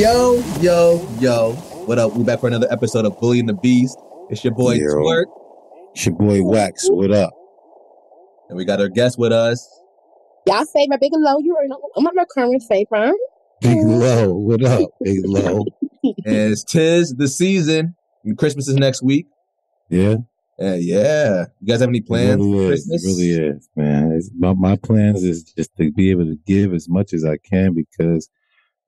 Yo, yo, yo. What up? We're back for another episode of Bully and the Beast. It's your boy Yo. Twerk, It's your boy Wax. What up? and we got our guest with us. Y'all favorite Big and Low. You already know. I'm my current favorite. Big Lo. What up? Big Lo. And it's tis the season. Christmas is next week. Yeah. Uh, yeah. You guys have any plans really for is. Christmas? It really is, man. It's, my, my plans is just to be able to give as much as I can because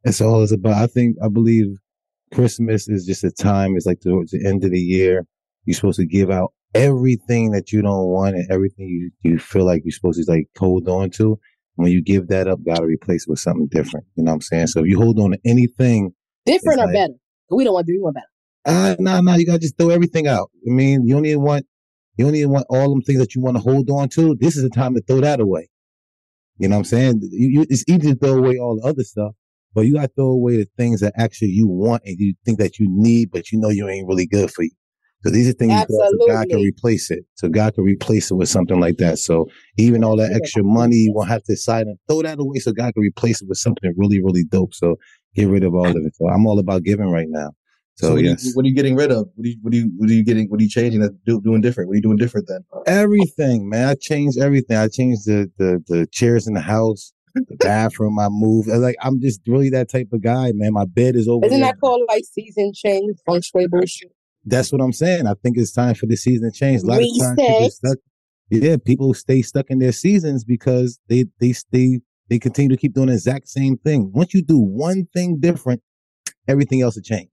that's all it's about. I think, I believe Christmas is just a time. It's like towards the end of the year. You're supposed to give out everything that you don't want and everything you, you feel like you're supposed to like hold on to. When you give that up, gotta replace it with something different. You know what I'm saying? So if you hold on to anything, Different or like- better? We don't want to do one better. Uh, no, no, you gotta just throw everything out. I mean, you don't even want, you don't even want all them things that you want to hold on to. This is the time to throw that away. You know what I'm saying? You, you, it's easy to throw away all the other stuff, but you gotta throw away the things that actually you want and you think that you need, but you know you ain't really good for you. So these are things you throw so God can replace it. So God can replace it with something like that. So even all that extra money, you won't have to decide and throw that away so God can replace it with something really, really dope. So get rid of all of it. So I'm all about giving right now. So, So, what, yes. are you, what are you getting rid of? What are you, what are you, what are you getting? What are you changing? That's do, doing different. What are you doing different then? everything, man. I changed everything. I changed the the, the chairs in the house, the bathroom. I move. Like I'm just really that type of guy, man. My bed is over. Isn't there. that called like season change, feng shui bullshit? That's what I'm saying. I think it's time for the season to change. A lot of times people stuck. Yeah, people stay stuck in their seasons because they they stay they continue to keep doing the exact same thing. Once you do one thing different, everything else will change.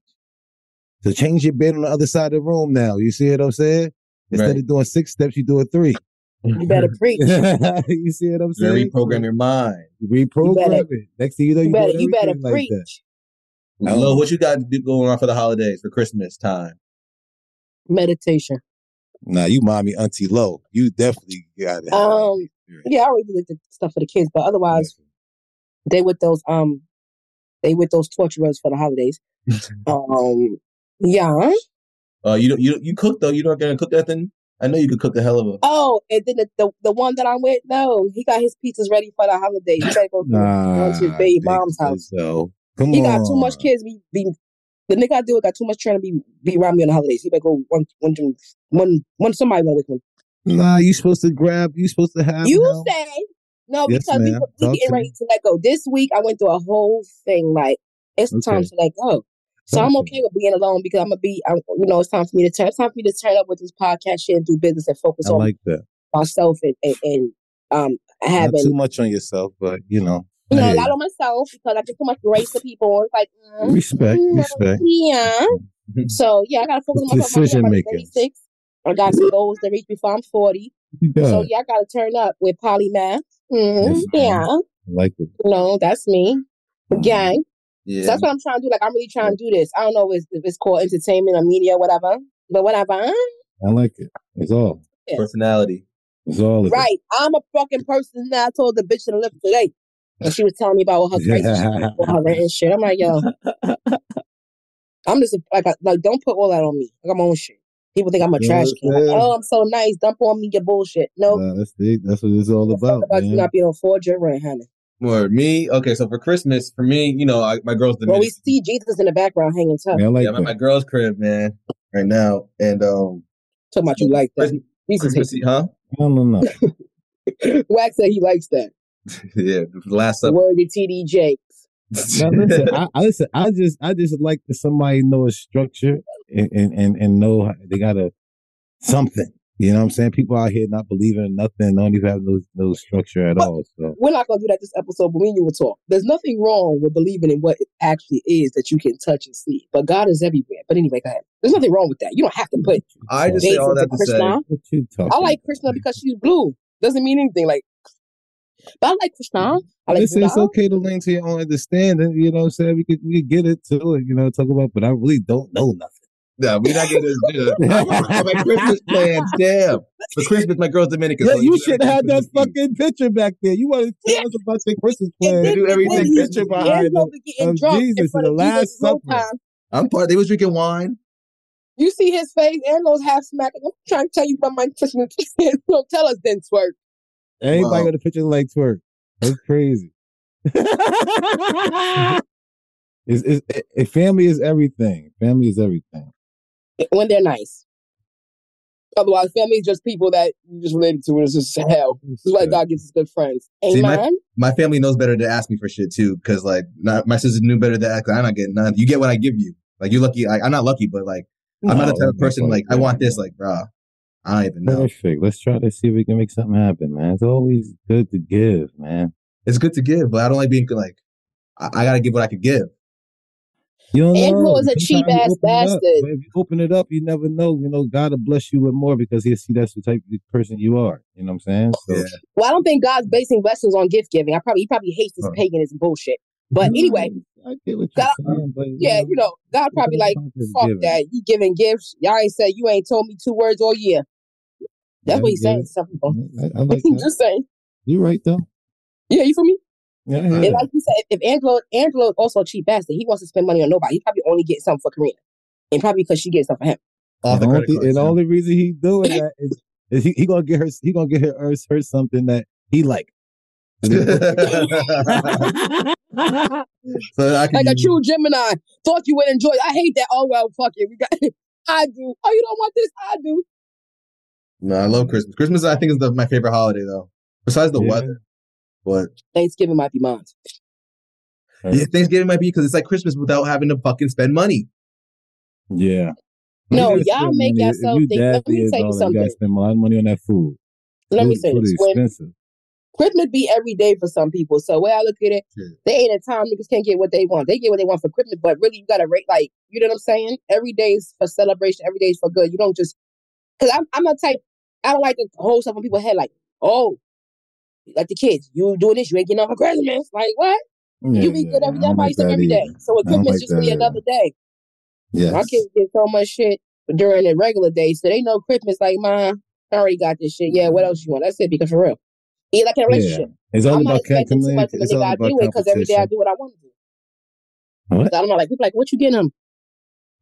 So change your bed on the other side of the room now. You see what I'm saying? Instead Right. of doing six steps, you do a three. You better preach. you see what I'm You saying? reprogram your mind. You reprogram better- it. Next thing you know, you, You better, you better like preach. that. Lo, what you got to do going on for the holidays for Christmas time? Meditation. Nah, you mommy auntie low. You definitely got it. Um, Yeah, I already did the stuff for the kids, but otherwise, they with those um, they with those torturers for the holidays. um, yeah. Uh, you don't, you you cook though. You don't gonna cook that thing? I know you could cook the hell of a. Oh, and then the, the the one that I'm with, no, he got his pizzas ready for the holidays. He better go to, Nah, to his baby mom's house. So come He on. got too much kids. Be, be the nigga I deal with got too much trying to be be around me on the holidays. He better go one one one one, somebody went with him. Nah, you supposed to grab. You supposed to have. You help. say no Yes, because we, we getting ready me. to let go. This week I went through a whole thing like it's time to let go. So I'm okay with being alone because I'm gonna be. I'm, you know, it's time for me to turn. It's time for me to turn up with this podcast shit and do business and focus I on like that. myself and, and, and um Not having too much on yourself, but you know. you know, a lot on myself because I get so much grace to people. It's like, mm, respect, mm, respect. yeah. So yeah, I gotta focus on myself. Decision making. I got some goals to reach before I'm 40. Yeah, So yeah, I gotta turn up with polymath. Mm, Yes, yeah. I like it. you know, that's me. Gang. Yeah. So that's what I'm trying to do. Like I'm really trying to do this. I don't know if it's, if it's called entertainment or media, whatever. But whatever. I like it. It's all. Personality. It's all. Of it. Right. I'm a fucking person that I told the bitch in the lift today. And she was telling me about all her crazy shit, her and shit. I'm like, yo, I'm just like, I- like, don't put all that on me. I got my own shit. People think I'm a You trash I'm can. Like, oh, I'm so nice. Dump on me your bullshit. No, Nah, that's it. That's what it's all Fuck about, about you not being on afford your rent, honey. Or me? Okay, so for Christmas, for me, you know, I, my girl's the Well, we see Jesus in the background hanging tough. Yeah, I like yeah, I'm at my girl's crib, man, right now, and um, Talking about you like that. Jesus Christmas, hates huh? I don't know. it. Wax said he likes that. yeah, the last up. Word to TD Jakes. Now, listen, I, I listen. I just, I just like that somebody know a structure and and and, and know how- they got a something. You know what I'm saying? People out here not believing in nothing, don't even have no no structure at But- all. So We're not gonna do that this episode, but and you will talk. There's nothing wrong with believing in what it actually is that you can touch and see. But God is everywhere. But anyway, go ahead. There's nothing wrong with that. You don't have to put I just say all that to say. I like Krishna because she's blue. Doesn't mean anything. Like, but I like Krishna. Mm-hmm. I like Listen, it's okay to lean to your own understanding. You know what I'm saying? We could we could get it to it. You know, talk about. But I really don't know nothing. No, we're not gonna do that. my Christmas plans, damn. For Christmas, my girl's Dominican. Yeah, so you do should have everything that for me. fucking picture back there. You wanted to tell us about your Christmas And plan. do everything picture behind Angelo them of Jesus in the Last Supper. I'm part. They was drinking wine. You see his face, Angelo's half smacking. I'm trying to tell you about my Christmas. plans. Don't tell us then, twerk. Everybody Wow. got a picture like twerk. That's crazy. It's, it's, it, it- family is everything. Family is everything. When they're nice. Otherwise, family is just people that you just related to, and it's just hell. This is why God gets his good friends. See, my- Amen. My family knows better to ask me for shit too, because like not, my sister knew better to ask. I'm not getting none. You get what I give you. Like you're lucky. Like, I'm not lucky, but like I'm not the type of person like I want this. Like, bruh, I don't even know. Perfect. Let's try to see if we can make something happen, man. It's always good to give, man. It's good to give, but I don't like being like I, I gotta give what I could give. You don't Angelo know. is a cheap ass open it up, bastard. if you open it up, you never know. You know, God will bless you with more because He'll see that's the type of person you are. You know what I'm saying? So, Yeah. Well, I don't think God's basing blessings on gift giving. I probably he probably hates this Huh. paganism bullshit. But No, anyway, I get what you're God- saying, but yeah, you know, God probably like fuck giving. that. You giving gifts. Y'all ain't said you ain't told me two words all year. That's Yeah, what he's I saying it. to some people. I, I like. Just saying. You're right though. Yeah, you for me? Yeah, I And like you said, if Angelo Angelo is also a cheap bastard, he wants to spend money on nobody. He probably only get something for Karina. And probably because she gets something for him. All the the only, cards. and the yeah. only reason he doing that is, is he, he gonna get her he gonna get her her, her something that he like. so I Like a use- true Gemini. Thought you would enjoy. I hate that. Oh well, fuck it. We got I do. Oh, you don't want this? I do. No, I love Christmas. Christmas, I think, is the, my favorite holiday though. Besides the Yeah. weather, but Thanksgiving might be mine. yeah, Thanksgiving might be because it's like Christmas without having to fucking spend money. Yeah. No, You gotta y'all make money. Yourself you think- let me tell you all that, You something. gotta spend a lot of money on that food. Let me say food this. is When expensive. Christmas be every day for some people. So where I look at it, Yeah. they ain't a time niggas can't get what they want. They get what they want for Christmas, but really you gotta rate like you know what I'm saying? Every day is for celebration, every day is for good. You don't just because I'm I'm a type I don't like to hold stuff on people's head like, oh, like the kids, you doing this, you ain't getting off for Christmas. Like what? Yeah, you be good every day, don't buy like every day. So with Christmas like just be another day. Yes. My kids get so much shit during the regular day, so they know Christmas like, man, I already got this shit. Yeah, what else you want? That's it. Because for real, yeah, like a Yeah. relationship. It's all I'm about ca- expecting too much a It's all I about do it because every day I do what I want to do. What? I'm not know. like people like, what you getting him?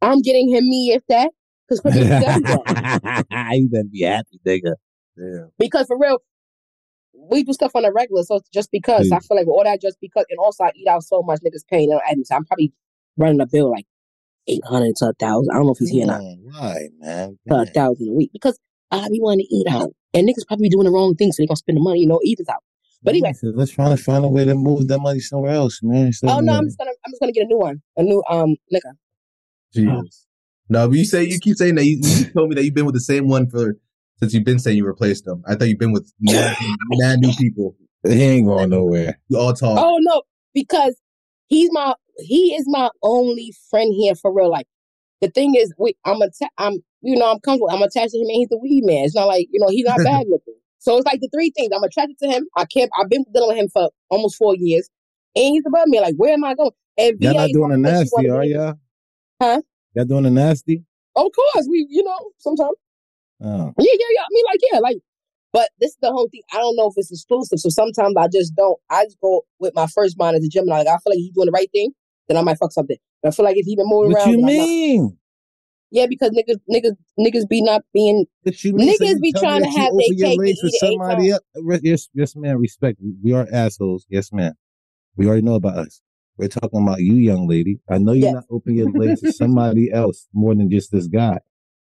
I'm getting him me if that because Christmas is you better be happy, nigga. Yeah. Because for real, we do stuff on a regular. So it's just because I feel like with all that just because, and also I eat out so much, niggas paying. And I'm probably running a bill like eight hundred to a thousand. I don't know if he's here or not. Come Why, man? To a thousand a week because I be wanting to eat out, and niggas probably doing the wrong thing, so they gonna spend the money. You know, evens out. But anyway, So let's try to find a way to move that money somewhere else, man. So, oh no, I'm just gonna I'm just gonna get a new one, a new um nigga. Jesus. No, but you say you keep saying that you, you told me that you've been with the same one for since you've been saying you replaced them. I thought you've been with mad, mad new people. he ain't going nowhere. You all talk. Oh no, because he's my he is my only friend here for real. Like the thing is, we I'm a I'm you know I'm comfortable. I'm attached to him, and he's the weed man. It's not like you know he's not bad looking. So it's like the three things. I'm attracted to him. I can't. I've been dealing with him for almost four years, and he's above me. Like where am I going? And Y'all VA not doing the fucking bitch, she nasty, wanna are be- y'all? Huh? Y'all doing the nasty? Of course, we you know sometimes. Oh. Yeah, yeah, yeah. I mean, like, yeah, like, but this is the whole thing. I don't know if it's exclusive. So sometimes I just don't. I just go with my first mind as a Gemini. Like, I feel like he's doing the right thing, then I might fuck something. But I feel like if he been moving What around, you not. mean? yeah, because niggas, niggas, niggas be not being. What you mean? Niggas you be trying to have open your cake and eat somebody else. Yes, yes, man. Respect. We are assholes. Yes, man. We already know about us. We're talking about you, young lady. I know you're Yes. not opening your legs to somebody else more than just this guy.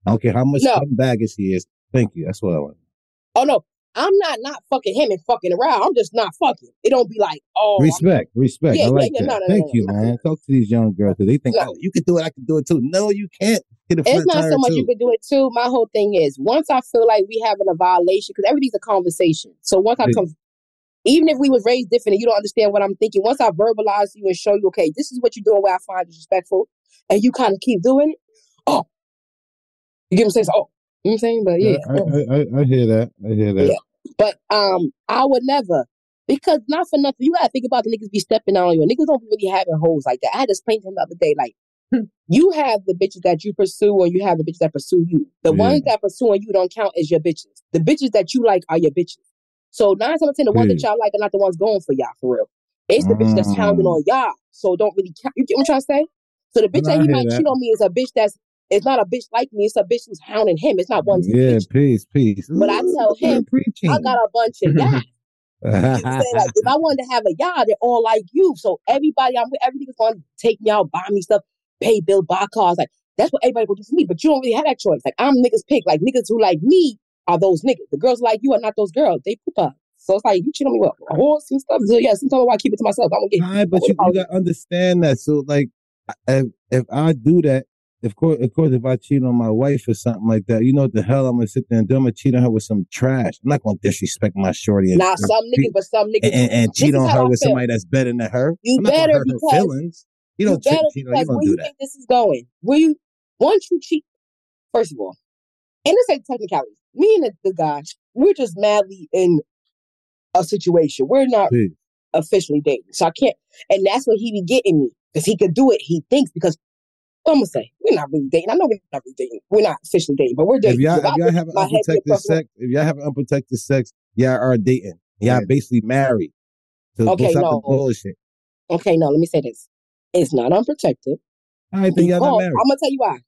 I don't care how much No. baggage he is. Thank you. That's what I want. Oh no, I'm not not fucking him and fucking around. I'm just not fucking. It don't be like, oh, I'm- respect, respect. Yeah, I like yeah, that. no, no, Thank you, man. Talk to these young girls. 'cause They think, oh, you can do it. I can do it too. No, you can't. It's not so much too. you can do it too. My whole thing is once I feel like we having a violation, because everything's a conversation. So once I come, even if we was raised different and you don't understand what I'm thinking, once I verbalize you and show you, okay, this is what you're doing where I find disrespectful, and you kind of keep doing it, you get what I'm saying? So, oh, you know what I'm saying? But yeah, I, I, I, I hear that. I hear that. Yeah. but um, I would never. Because not for nothing, you gotta think about the niggas be stepping out on you. Niggas don't really having holes like that. I had to explain to him the other day, like, you have the bitches that you pursue, or you have the bitches that pursue you. The Yeah. ones that pursuing you don't count as your bitches. The bitches that you like are your bitches. So nine times out of ten, the ones that y'all like are not the ones going for y'all for real. It's the bitch that's hounding Mm. on y'all, so don't really count. You get what I'm trying to say? So the bitch that he might that. cheat on me is a bitch that's it's not a bitch like me. It's a bitch who's hounding him. It's not one. Yeah, bitch. peace, peace. But I tell him, preaching. I got a bunch of guys. You know I'm? Like, if I wanted to have a yard, they're all like you. So everybody I'm with, everything's going to take me out, buy me stuff, pay bill, buy cars. Like that's what everybody will do for me. But you don't really have that choice. Like I'm niggas pick. Like niggas who like me are those niggas. The girls like you are not those girls. They poop up. So it's like you cheat on me with a horse and stuff. So yeah, sometimes I keep it to myself. I'm gonna get. Right, but you, you gotta understand that. So like, if if I do that, of course, of course, if I cheat on my wife or something like that, you know what the hell I'm gonna sit there and do? I'm gonna cheat on her with some trash. I'm not gonna disrespect my shorty. And, nah, some niggas, but some niggas, and, and cheat on her with somebody that's better than her. You I'm better because feelings. You don't cheat, because you don't where do you that. think this is going? Where you once you cheat, first of all, and this ain't technicalities. Me and the, the guy, we're just madly in a situation. We're not Peace. officially dating, so I can't. And that's what he be getting me because he could do it. He thinks because I'm gonna say we're not really dating. I know we're not really dating. We're not officially dating, but we're If dating. y'all, if y'all have my head get unprotected sex, if y'all have unprotected sex, y'all are dating. Y'all Yeah. basically married. So Okay, no. the bullshit. Okay, no, let me say this. It's not unprotected. All right, then y'all not married. I'm gonna tell you why.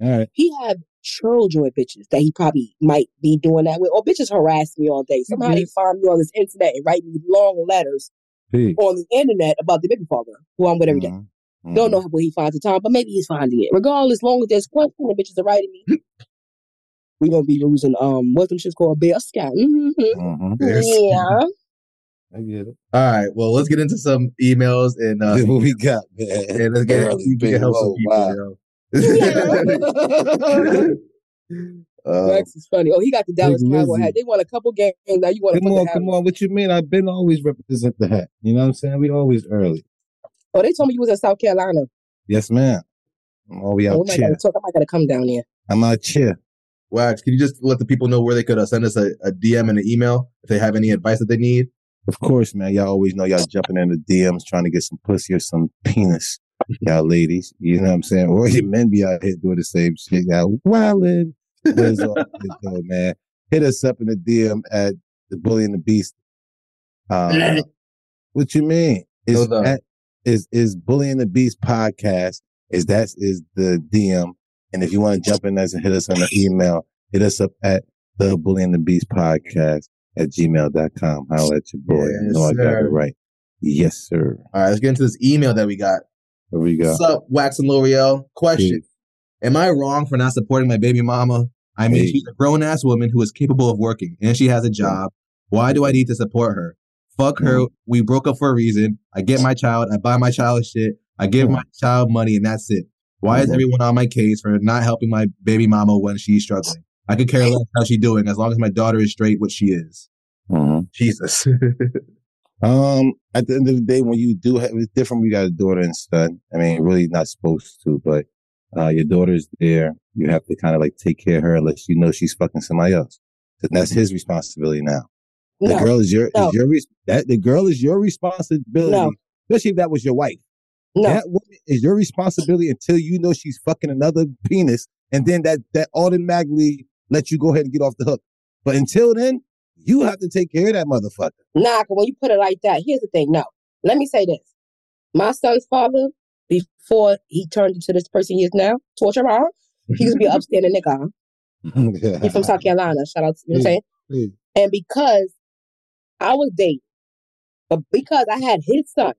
All right. He had children with bitches that he probably might be doing that with, or bitches harass me all day. Somehow they did. find me on this internet and write me long letters Peace. on the internet about the baby father who I'm with every day. Mm-hmm. Mhm. Don't know where he finds the time, but maybe he's finding it. Regardless, as long as there's question, the bitches are writing me. we gonna be using um what's them shit's called Bear Scout. hmm Mhm. Bears. Yeah. I get it. All right. Well, let's get into some emails and uh, what we got, man? and let's get Early, see if we can help some people. wow. Yo. Uh, Max is funny. Oh, he got the Dallas Big Cowboy hat. They won a couple games. Now you want to Come put on, the hat come on. What you mean? I've been always represent the hat. You know what I'm saying? We always early. Oh, they told me you was in South Carolina. Yes, ma'am. I'm always Oh, out we might cheer. gotta talk. I might gotta come down there. I'm out cheer. Wax, can you just let the people know where they could uh, send us a, a DM and an email if they have any advice that they need? Of course, man. Y'all always know y'all jumping in the DMs trying to get some pussy or some penis. Y'all ladies, you know what I'm saying? Or your men be out here doing the same shit. Y'all wildin'. But it's all good though, man. Hit us up in the DM at the Bully and the Beast. Uh, what you mean? Is No, the- at, is is Bully and the Beast podcast? Is that is the DM? And if you want to jump in us and hit us on the email, hit us up at the Bully and the Beast podcast at gmail.com. Holla at your boy. Yes, know I got it right. Yes, sir. All right, let's get into this email that we got. Here we go. What's up, Wax and L'Oreal? Question. Am I wrong for not supporting my baby mama? I mean, Hey. she's a grown ass woman who is capable of working and she has a job. Why do I need to support her? Fuck her. Mm. We broke up for a reason. I get my child. I buy my child shit. I give Mm. my child money and that's it. Why is everyone on my case for not helping my baby mama when she's struggling? I could care less how she's doing as long as my daughter is straight, what she is. Mhm. Jesus. Um, at the end of the day, when you do have, it's different. when You got a daughter and son. I mean, really not supposed to, but uh, your daughter's there. You have to kind of like take care of her unless you know she's fucking somebody else. And that's his responsibility now. The No, girl is your no. is your that the girl is your responsibility. No. Especially if that was your wife. no. That woman is your responsibility until you know she's fucking another penis, and then that that automatically lets you go ahead and get off the hook. But until then, you have to take care of that motherfucker. Nah, when you put it like that, here's the thing. No, let me say this. My son's father, before he turned into this person he is now, torture torturer, he used to be an upstanding nigga. huh? He's from South Carolina. Shout out to you know what I'm saying? And because I was dating, but because I had his son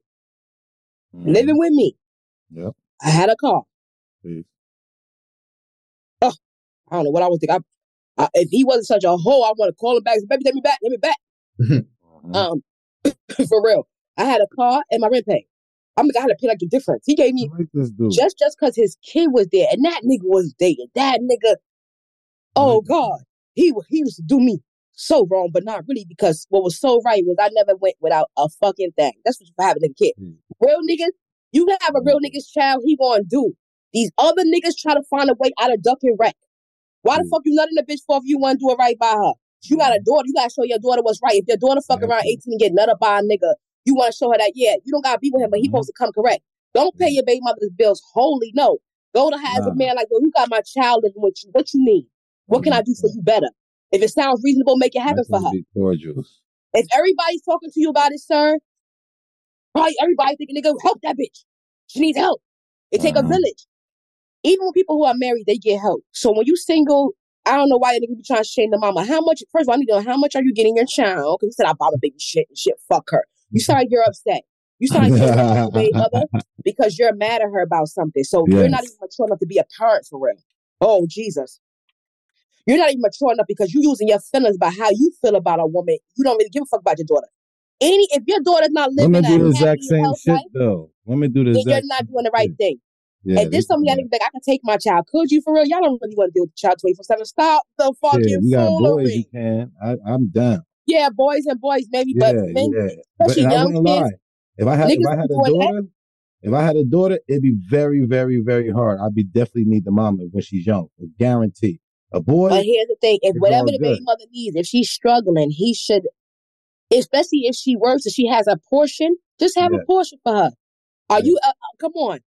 living with me, Yep. I had a car. Please. I don't know what I was thinking. I, I, if he wasn't such a hoe, I want to call him back. say, Baby, take me back. Take me back. Mm-hmm. Um, for real. I had a car and my rent paid. I mean, I had to pay like the difference. He gave me like this dude. just just because his kid was there, and that nigga was dating. That nigga, oh God, he he used to do me so wrong, but not really because what was so right was I never went without a fucking thing. That's what having a kid. Mm. Real niggas, you have a real nigga's child. He gonna do. These other niggas try to find a way out of duck and wreck. Why the Mm. fuck you nutting the bitch for if you want to do it right by her? You got a daughter. You gotta show your daughter what's right. If your daughter fuck around 18 and get nutted by a nigga, you want to show her that yeah, you don't gotta be with him, but he Mhm. supposed to come correct. Don't pay your baby mother's bills Holy No, go to her as Nah. a man like, yo, you got my child living with you. What you need? What can I do for you better? If it sounds reasonable, make it happen for her. Be cordial. If everybody's talking to you about it, sir, probably everybody thinking, nigga, help that bitch. She needs help. It take a village. Even when people who are married, they get help. So when you single I don't know why nigga be trying to shame the mama. How much? First of all, I need to know how much are you getting your child? Because you said I bought a baby shit and shit. Fuck her. You sound you're upset. You sound you're upset mother because you're mad at her about something. So you're not even mature enough to be a parent for real. Oh Jesus. You're not even mature enough because you're using your feelings about how you feel about a woman. You don't really give a fuck about your daughter. Any if your daughter's not living Women do the exact same shit life, though. Women do the then you're not doing the right shit. thing. Yeah, and this some of do y'all niggas think I can take my child. Could you for real? Y'all don't really want to deal with the child 24 7. Stop the fucking we got boys. You can. I, I'm down. Yeah, boys and boys, maybe, Yeah, but men, yeah. But especially I young kids, lie. If I had if I had a doing that. daughter, if I had a daughter, it'd be very, very, very hard. I'd be definitely need the mama when she's young. A guarantee. A boy, But here's the thing: if whatever the baby good. mother needs, if she's struggling, he should, especially if she works and she has a portion, just have Yeah. a portion for her. Are Yeah. you? Uh, uh, come on,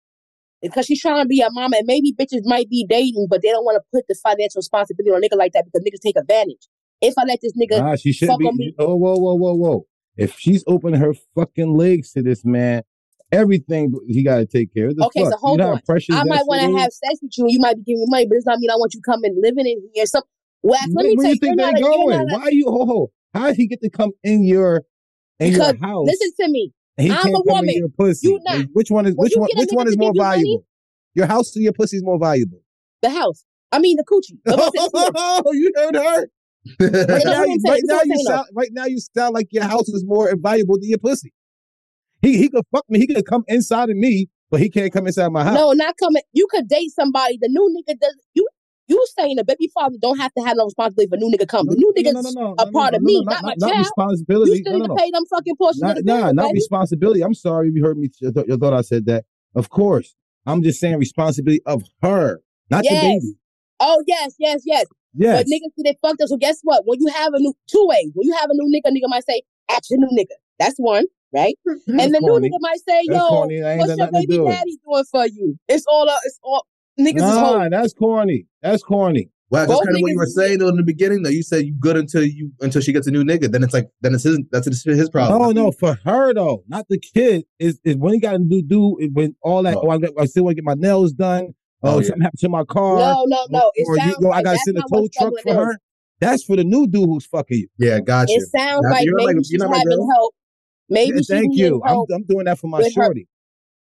because she's trying to be a mama, and maybe bitches might be dating, but they don't want to put the financial responsibility on a nigga like that because niggas take advantage. If I let this nigga Nah, she should fuck be. on me, Oh, whoa, whoa, whoa, whoa. If she's opening her fucking legs to this man, everything he got to take care of. The okay, so hold you know on. I might want to have sex with you, and you might be giving me money, but it's not mean I want you coming living in here. So, well, let Where, me where you think not they a, you're going? a, Why are you? Ho, ho. How did he get to come in your in your house? listen to me. he I'm a woman. your pussy. You not. Which one is which one? Which one is more you money, valuable? Your house or your pussy is more valuable? the house. I mean, the coochie. Oh, you heard her. Right now, you, right now you sound right now you sound like your house is more valuable than your pussy. He he could fuck me. He could come inside of me, but he can't come inside my house. No, not coming. You could date somebody. The new nigga does. You you saying the baby father don't have to have no responsibility for new nigga come. The new nigga's no, no, no, a part of me, no, not my not, not child. You responsibility. still No, need to pay them fucking portions Not, the nah, not baby. responsibility. I'm sorry if you heard me. I thought, I thought I said that. Of course. I'm just saying responsibility of her, not the baby. Oh yes, yes, yes. Yes. But niggas see they fucked up. So guess what? When you have a new two ways. When you have a new nigga, nigga might say, "Ask your new nigga." That's one, right? That's and the corny. new nigga might say, That's "Yo, corny. What's your baby do it. daddy doing for you?" It's all. Uh, it's all. Niggas is Nah, that's corny. That's corny. Wow, that's Both kind of what you were saying though in the beginning. Though you said you good until you until she gets a new nigga. Then it's like then it's his that's his, his problem. No, no, for her though, not the kid. Is is when he got to new dude when all that. Oh. Oh, I, got, I still want to get my nails done. Oh, Oh, yeah. something happened to my car. No, no, no. It or you, sounds yo, I like gotta that's send a tow truck for is. her. That's for the new dude who's fucking you. Yeah, got you. It sounds Now, like you're maybe like- she's you're not having help. Maybe thank you. I'm, help. I'm doing that for my with her-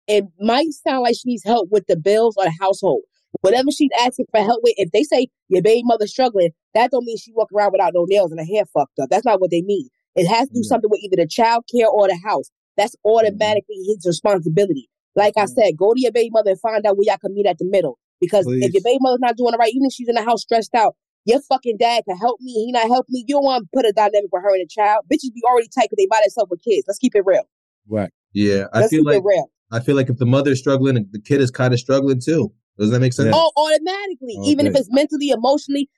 It might sound like she needs help with the bills or the household. Whatever she's asking for help with, if they say your baby mother's struggling, that don't mean she walk around without no nails and her hair fucked up. That's not what they mean. It has to do Yeah. something with either the child care or the house. That's automatically his responsibility. Like I Mhm. said, go to your baby mother and find out where y'all can meet at the middle. Because if your baby mother's not doing it right, even if she's in the house stressed out, your fucking dad can help me. He not help me. You don't want to put a dynamic with her and a child. Bitches be already tight because they by themselves with kids. Let's keep it real. Right. Yeah, I Let's feel keep like it real. I feel like if the mother's struggling, the kid is kind of struggling too. Does that make sense? Yeah. Oh, automatically. All even if it's mentally, emotionally,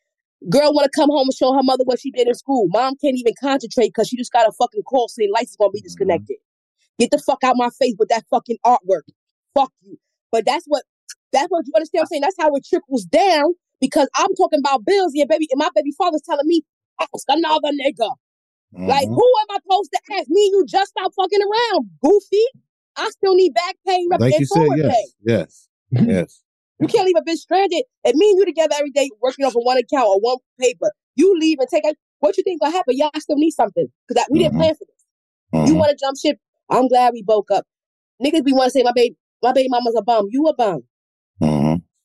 girl want to come home and show her mother what she did in school. Mom can't even concentrate because she just got a fucking call saying lights is gonna be Mhm. disconnected. Get the fuck out my face with that fucking artwork. Fuck you. But that's what that's what you understand. what I'm saying that's how it trickles down because I'm talking about bills. Yeah, baby, and my baby father's telling me ask another nigga. Like, Mhm. who am I supposed to ask? Me and you just stop fucking around, goofy. I still need back pay rep- like and you said, forward pay. yes, yes, yes. You can't leave a bitch stranded. And me and you together every day working off of one account or one paper. You leave and take it. What you think gonna happen? Y'all still need something because we didn't Mhm. plan for this. You Mhm. want to jump ship? I'm glad we broke up. Niggas be want to say my baby, my baby mama's a bum. You a bum.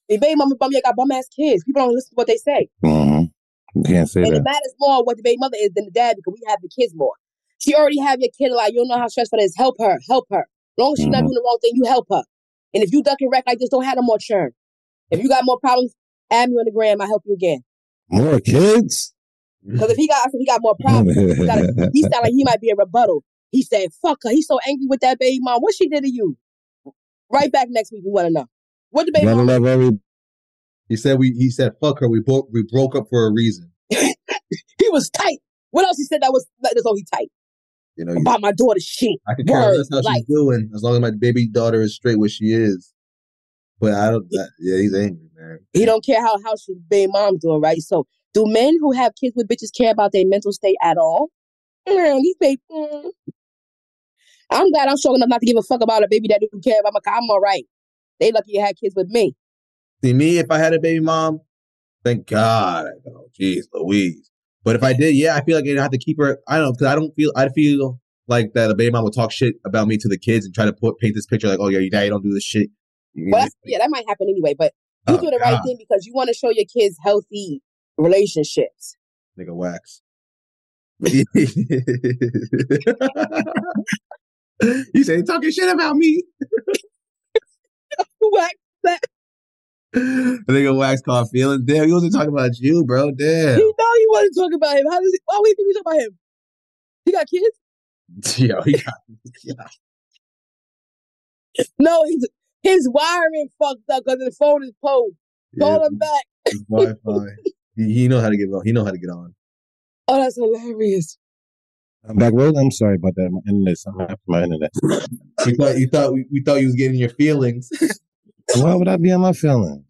Mhm. Baby mama bum. You got bum ass kids. People don't listen to what they say, Mhm. You can't say that. and it matters more what the baby mother is than the dad because we have the kids more. She already have your kid like you don't know how stressful it is. Help her, help her. As long as she's not Mhm. doing the wrong thing, you help her. And if you duck and wreck like this, don't have no more churn. If you got more problems, add me on the gram. I help you again. More kids. Because if he got, if he got more problems, he, gotta, he sound like he might be a rebuttal. He said, "Fuck her." He's so angry with that baby mom. What she did to you? Right back next week. We want to know what the baby Gotta love every. He said we he said fuck her. We broke we broke up for a reason. He was tight. What else he said that was that's all he tight You know, you- about my daughter's shit. I could care less how like- she's doing as long as my baby daughter is straight where she is. But I don't. That, yeah, he's angry, man. He don't care how how his baby mom doing, right? So, do men who have kids with bitches care about their mental state at all? Mm, these baby. mm. I'm glad I'm strong enough not to give a fuck about a baby that don't care about my. I'm all right. They lucky you had kids with me. See me, if I had a baby mom, Thank God. Oh, jeez, Louise. But if I did, yeah, I feel like I'd have to keep her. I don't know because I don't feel. I feel like that a baby mom would talk shit about me to the kids and try to put paint this picture like, oh yeah, your daddy don't do this shit. Well, yeah, that might happen anyway. But you oh, do the God. right thing because you want to show your kids healthy relationships. Nigga wax. you say talking shit about me. wax that. I think a wax called feelings. Damn, he wasn't talking about you, bro. Damn. He know he wasn't talking about him. How does he, why would he think we talking about him? He got kids? Yo, he got yeah. No, he's, his wiring fucked up because the phone is pulled. Call yeah, him back. Wi-Fi. he, he know how to get on. He know how to get on. Oh, that's hilarious. I'm back, Roll. I'm sorry about that. My internet. I'm after my internet. we thought you thought we, we thought you was getting your feelings. Why would I be on my feelings?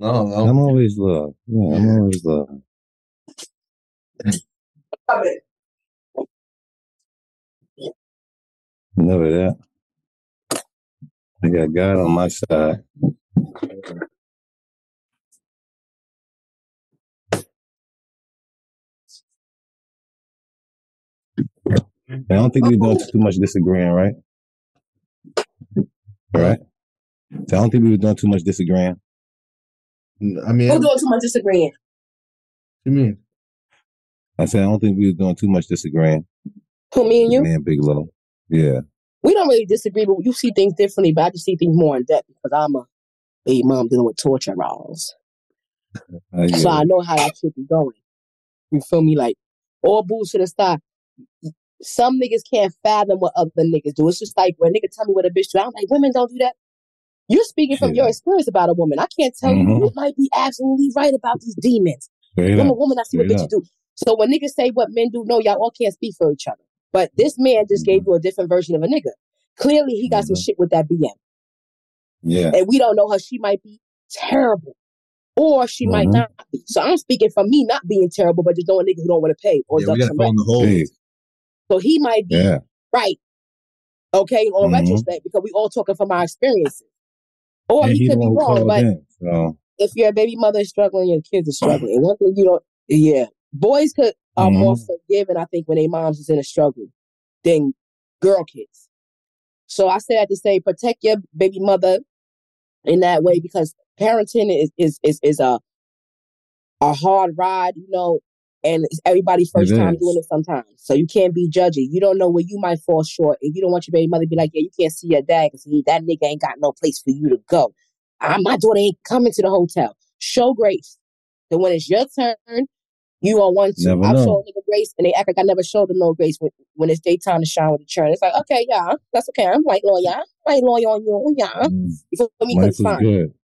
No, no. I'm always love. Yeah, I'm always love. Never that. I got God on my side. I don't think we're doing too much disagreeing, right? Right? So I don't think we were doing too much disagreeing. I mean, we're doing too much disagreeing. What you mean? I said I don't think we were doing too much disagreeing. Who me and you? Me and Big Lo. Yeah. We don't really disagree, but you see things differently. But I just see things more in depth because I'm a baby mom dealing with torture rounds. Uh, yeah. So I know how that should be going. You feel me? Like all bullshit aside, some niggas can't fathom what other niggas do. It's just like when a nigga tell me what a bitch do, I'm like, women don't do that. You're speaking from yeah. your experience about a woman. I can't tell mm-hmm. you you might be absolutely right about these demons. I'm a woman, I see what bitches do. So when niggas say what men do, no, y'all all can't speak for each other. But this man just gave mm-hmm. you a different version of a nigga. Clearly he got mm-hmm. some shit with that BM. Yeah. And we don't know her. She might be terrible. Or she might mm-hmm. not be. So I'm speaking from me not being terrible, but just knowing niggas who don't want to pay or yeah, gotta phone. So he might be yeah. right. Okay, on mm-hmm. retrospect, because we all talking from our experiences. Or he, he could be wrong, but so. if your baby mother is struggling, your kids are struggling. one thing you don't, yeah, boys could are mm-hmm. more forgiving, I think, when their moms is in a struggle than girl kids. So I say that to say, protect your baby mother in that way because parenting is is is, is a a hard ride, you know, and it's everybody's first it time is. doing it sometimes. So you can't be judgy. You don't know where you might fall short, and you don't want your baby mother to be like, "Yeah, you can't see your dad because that nigga ain't got no place for you to go." I, my daughter ain't coming to the hotel. Show grace. Then when it's your turn, you on one two. I've shown nigga grace, and they act like I never showed them no grace when, when it's daytime to shine with the churn. It's like, okay, yeah, that's okay. I'm white lawyer, white lawyer on you, yeah. Mm. You feel me? Life fine. Good.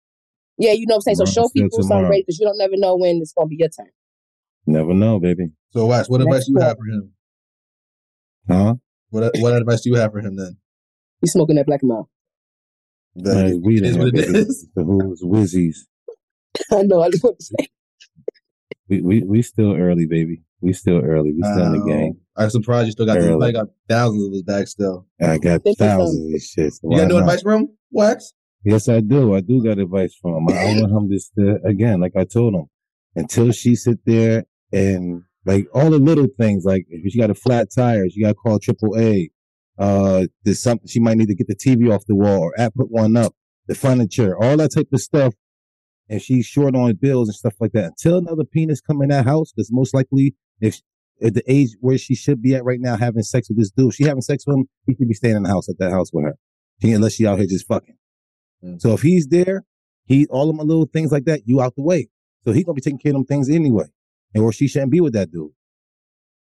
Yeah, you know what I'm saying. So show people some grace because you don't never know when it's gonna be your turn. Never know, baby. So, Wax, what advice do you have for him? Huh? What What advice do you have for him then? He's smoking that black mouth. That is, weed is what it is. The who's whizzies. I know. I just want to say. We, we we still early, baby. We still early. We still um, in the game. I'm surprised you still got. You got thousands of those bags still. I got thousands of these shit. So you got no advice from him, Wax? Yes, I do. I do got advice from him. I want him to again, like I told him, until she sit there and like all the little things, like if she got a flat tire, she got to call triple A. Uh, there's something she might need to get the TV off the wall or app put one up, the furniture, all that type of stuff. And she's short on bills and stuff like that. Until another penis come in that house, because most likely if at the age where she should be at right now, having sex with this dude, she having sex with him, he could be staying in the house at that house with her. She, unless she out here just fucking. Mm. So if he's there, he all of my little things like that, you out the way. So he gonna be taking care of them things anyway or she shouldn't be with that dude.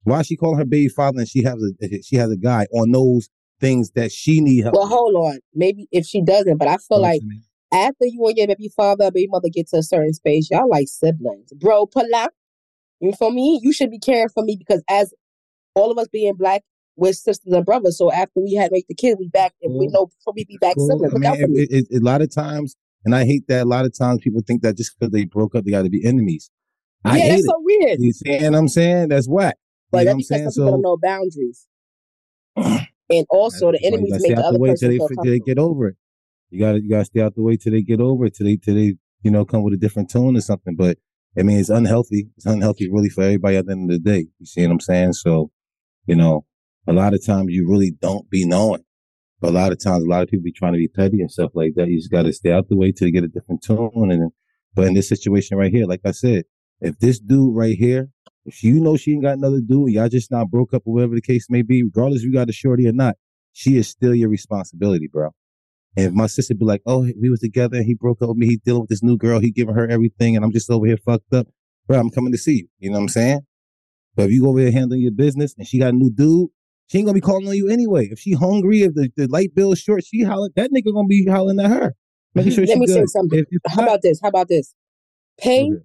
Why is she calling her baby father and she has a she has a guy on those things that she need help? Well, hold on. Maybe if she doesn't, but I feel like after you and your baby father, baby mother get to a certain space, y'all like siblings, bro. Pull out. You for me? You should be caring for me because as all of us being black, we're sisters and brothers. So after we had make the kid, we back and we know we be back cool. siblings. I mean, it, it, it, a lot of times, and I hate that a lot of times people think that just because they broke up, they got to be enemies. I yeah, that's it. so weird. You see what I'm saying? That's whack. But that's because some people don't know boundaries. and also the enemies make the other the person till they, till they get over it. You gotta you gotta stay out the way till they get over it, till they till they, you know, come with a different tone or something. But I mean, it's unhealthy. It's unhealthy really for everybody at the end of the day. You see what I'm saying? So, you know, a lot of times you really don't be knowing. But a lot of times, a lot of people be trying to be petty and stuff like that. You just got to stay out the way till you get a different tone. And but in this situation right here, like I said, if this dude right here, if you know she ain't got another dude, y'all just not broke up or whatever the case may be, regardless if you got a shorty or not, she is still your responsibility, bro. And if my sister be like, oh, we was together and he broke up with me, he dealing with this new girl, he giving her everything, and I'm just over here fucked up, bro, I'm coming to see you. You know what I'm saying? But if you go over here handling your business and she got a new dude, she ain't gonna be calling on you anyway. If she hungry, if the, the light bill is short, she hollering, that nigga gonna be hollering at her. Making sure Let me good. say something. If, if How not, about this? How about this? Pay Okay.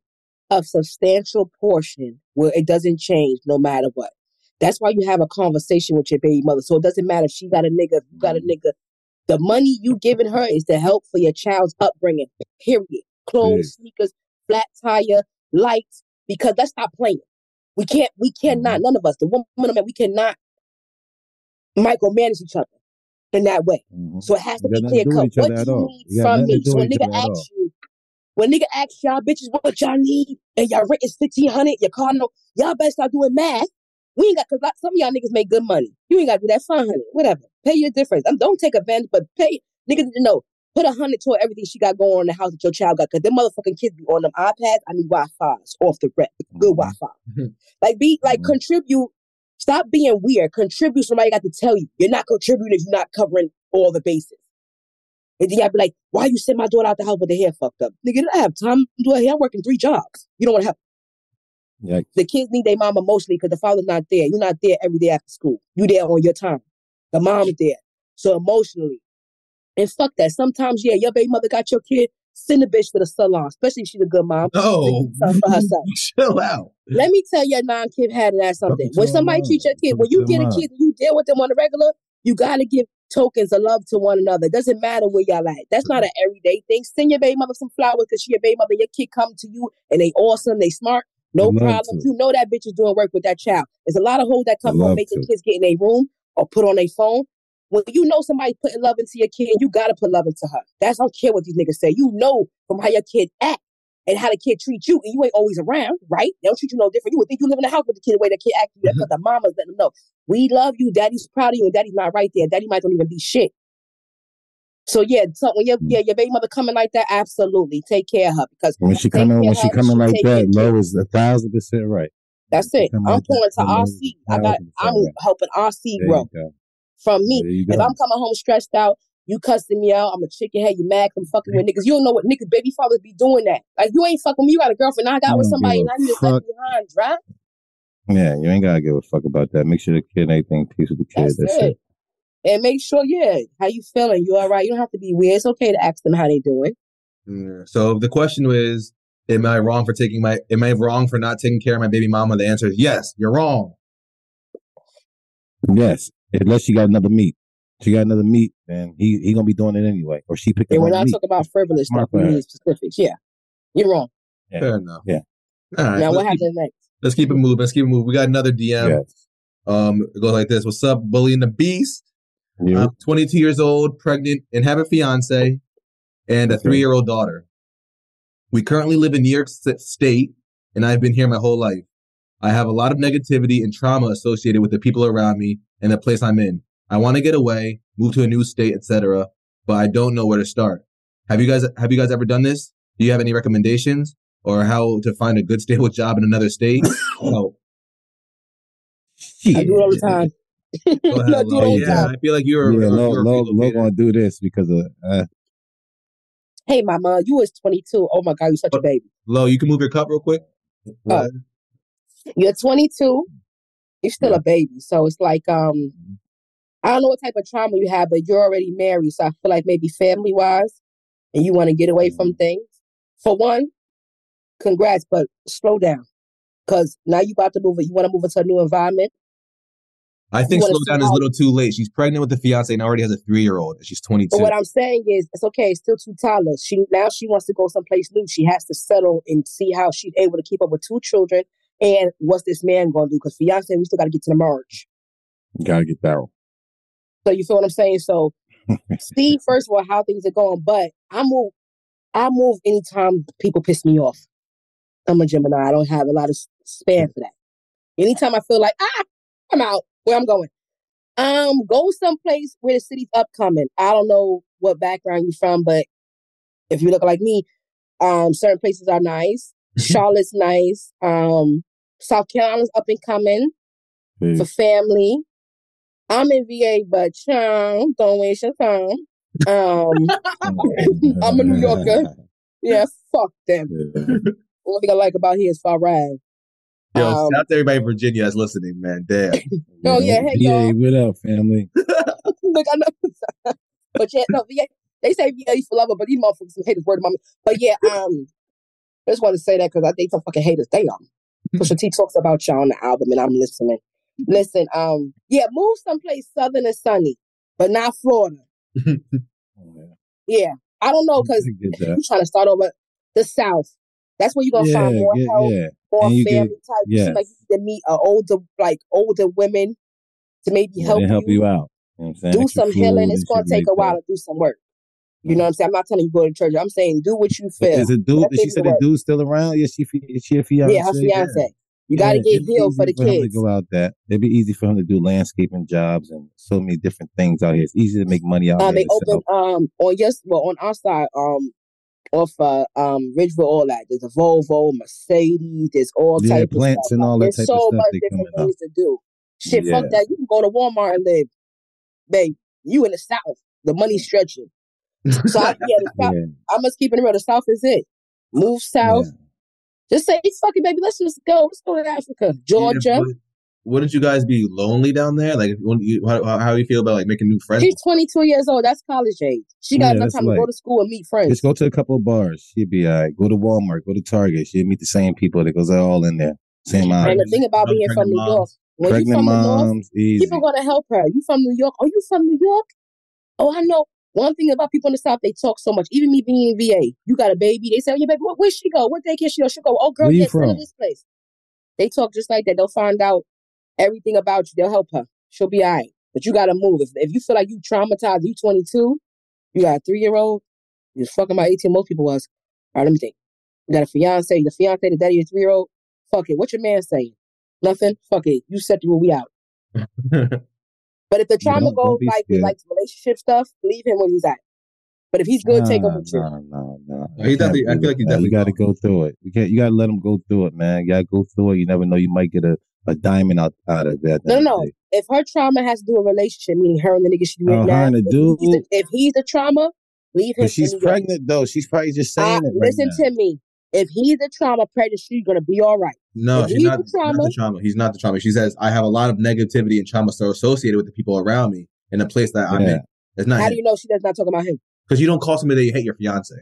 A substantial portion where it doesn't change no matter what. That's why you have a conversation with your baby mother. So it doesn't matter if she got a nigga, if you got a nigga. The money you giving her is to help for your child's upbringing. Period. Clothes, sneakers, flat tire, lights. Because let's stop playing. We can't. We cannot. None of us, the woman, and man, we cannot micromanage each other in that way. Mhm. So it has to be clear nothing to do cut. What do you need from me? So when nigga other at all. asks you, when nigga ask y'all bitches what y'all need and y'all rent is fifteen hundred, your car no, y'all better start doing math. We ain't got cause like, some of y'all niggas make good money. You ain't got to do that five hundred, whatever. Pay your difference. Um, don't take advantage, but pay niggas need to know. Put a hundred toward everything she got going on in the house that your child got. Cause them motherfucking kids be on them iPads. I need Wi-Fi's off the rep. Good Mhm. Wi-Fi. Like be like Mhm. contribute. Stop being weird. Contribute. Somebody got to tell you you're not contributing if you're not covering all the bases. And then y'all be like, why you send my daughter out the house with the hair fucked up? Nigga, I have time to do her hair. I'm working three jobs. You don't want to help. Yikes. The kids need their mom emotionally because the father's not there. You're not there every day after school. You there on your time. The mom's there. So emotionally. And fuck that. Sometimes, yeah, your baby mother got your kid. Send the bitch to the salon, especially if she's a good mom. No, for herself. chill out. Let me tell your non-kid had that something. When somebody mom. treat your kid, when you get a kid you deal with them on a regular, you gotta give tokens of love to one another. It doesn't matter where y'all at. That's not an everyday thing. Send your baby mother some flowers because she your baby mother. Your kid come to you and they awesome, they smart. No problem. You know that bitch is doing work with that child. There's a lot of hoes that come home making to. kids get in their room or put on their phone. When you know somebody putting love into your kid, you gotta put love into her. That's I don't care what these niggas say. You know from how your kid act and how the kid treats you, and you ain't always around, right? They don't treat you no different. You would think you live in the house with the kid the way the kid acts to you. Because mm-hmm. the mama's letting them know. We love you, daddy's proud of you, and daddy's not right there. Daddy might don't even be shit. So yeah, so when your yeah, mm. your baby mother coming like that, absolutely take care of her because When she coming, when she coming like that, low is a thousand percent right. That's it. I'm like that, to RC. a I got I'm helping RC grow from me. If. I'm coming home stressed out, you cussing me out, I'm a chicken head, you mad, I'm fucking with niggas. You don't know what niggas baby fathers be doing that. Like you ain't fucking me, you got a girlfriend, I got You with somebody, give and a I just left fuck. behind, right? Yeah, you ain't gotta give a fuck about that. Make sure the kid ain't anything peace with the kid. That's, That's, it. it. And make sure, yeah, how you feeling? You all right? You don't have to be weird. It's okay to ask them how they doing. Yeah. So the question is, am I wrong for taking my? Am I wrong for not taking care of my baby mama? The answer is yes. You're wrong. Yes, unless she got another meat. She got another meat, then he he gonna be doing it anyway, or she picked And up we're on not meat. talking about frivolous Smart stuff. We for need specifics. Yeah, you're wrong. Yeah. Fair enough. Yeah. All right. now, what let's, keep, happens next? let's keep it moving. Let's keep it moving. We got another DM. Yes. Um, it goes like this. What's up, Bully and the Beast? You, I'm 22 years old, pregnant, and have a fiance and a Okay. three year old daughter. We currently live in New York State, and I've been here my whole life. I have a lot of negativity and trauma associated with the people around me and the place I'm in. I want to get away, move to a new state, etc., but I don't know where to start. Have you guys have you guys ever done this? Do you have any recommendations or how to find a good stable job in another state? oh, I do it all the time. go I do it all the Yeah, time. I feel like you're yeah, you're, Lo, you're Lo, Lo relocated. gonna do this because of uh, Hey, mama, you was 22. Oh my God, you're such a baby. Lo, you can move your cup real quick. Oh. You're 22. You're still Yeah. a baby. So it's like, um, I don't know what type of trauma you have, but you're already married. So I feel like maybe family wise, and you want to get away from mm-hmm. things. For one, congrats, but slow down. Because now you about to move it. You want to move into a new environment. I think slow down is a little too late. She's pregnant with the fiance and already has a three year old. She's 22. But what I'm saying is, it's okay. It's still two toddlers. She now she wants to go someplace new. She has to settle and see how she's able to keep up with two children. And what's this man going to do? Because fiance, we still got to get to the marriage. you gotta get that one. So you feel what I'm saying? So see first of all how things are going. But I move, I move anytime people piss me off. I'm a Gemini. I don't have a lot of span for that. Anytime I feel like ah, I'm out. Where I'm going? Um, go someplace where the city's upcoming. I don't know what background you're from, but if you look like me, um, certain places are nice. Charlotte's nice. Um, South Carolina's up and coming for family. I'm in VA, but um, don't waste your time. Um, I'm a New Yorker. yeah, fuck them. One thing I like about here is Far Ride. Yo, Um, shout out to everybody in Virginia that's listening, man. Damn. Oh, yeah, hey, Yeah, y'all. what up, family? Look, I know. but yeah, no, VA, they say VA for lover, but these motherfuckers some haters word of my mouth. But yeah, um, I just want to say that because I think some fucking haters. Damn. Pusha T talks about y'all on the album, and I'm listening. Listen, um, yeah, move someplace southern and sunny, but not Florida. Yeah, I don't know because I get that. you trying to start over the South. That's where you're gonna Yeah, find more yeah, help, yeah. more family get- type. Yes. like you to meet a older, like older women to maybe Yeah, help they you, help you out. You know what I'm saying? do Extra some healing. It's gonna take a while that. to do some work. You know what I'm saying? I'm not telling you go to church. I'm saying do what you feel. Is it dude? She said the dude's still around? Yeah, she is she a fiance? yeah, her fiance. You got to Yeah, get healed for the to kids. go out that. It'd be easy for him to do landscaping jobs and so many different things out here. It's easy to make money out Um, here. they open um on yes, well on our side um off uh, um Ridgeville, all that. There's a Volvo, Mercedes. There's all Yeah, type of plants and all that There's type so of stuff much different things to do. Shit, fuck that. You can go to Walmart and live, babe. You in the South. The money's stretching. So I, yeah, the South. Yeah, I must keep it real. The South is it. Move south. yeah. Just say, fuck it, baby. Let's just go. Let's go to Africa, Georgia. Yeah, would- Wouldn't you guys be lonely down there? Like, you, how, how how you feel about like making new friends? She's 22 years old. That's college age. She got Yeah, enough that's time to go to school and meet friends. Just go to a couple of bars. She'd be all right. Go to Walmart. Go to Target. She'd meet the same people that goes all in there. Same and the thing about being from pregnant New York, moms. when you Pregnant from the North, moms, easy. people gonna help her. You from New York? Are you from New York? Oh, I know. One thing about people in the South, they talk so much. Even me being in VA, you got a baby. They say, "Oh, your baby, where, where she go? What daycare she go? She go? Oh, girl, Where you yeah, send her from? this place." They talk just like that. They'll find out everything about you. They'll help her. She'll be all right. But you gotta move. If, if you feel like you traumatized, you 22, you got a three year old, you're fucking about 18. Most people was. All right, let me think. You got a fiance. The fiance, the daddy, your three year old. Fuck it. What your man saying? Nothing. Fuck it. You set the rule. We out. But if the trauma don't- don't goes like with scared. like relationship stuff, leave him where he's at. But if he's good, take him Nah, with you. nah, nah, nah. He definitely- I feel like he definitely You got to go through it. You can't. You got to let him go through it, man. You got to go through it. You never know. You might get a, a diamond out out of that. No, no, no. If her trauma has to do with relationship, meaning her and the nigga she with Oh, her now, and the if, he's the, dude? if he's the trauma, leave him. But she's in New York. pregnant though. She's probably just Uh, saying it right listen now. to me. If he's a trauma pregnant, she's gonna be all right. No, If she's he's not, the not trauma- the trauma. He's not the trauma. She says, I have a lot of negativity and trauma so associated with the people around me in the place that I'm in. It's not How do you know she does not talk about him? because you don't call somebody that you hate your fiance.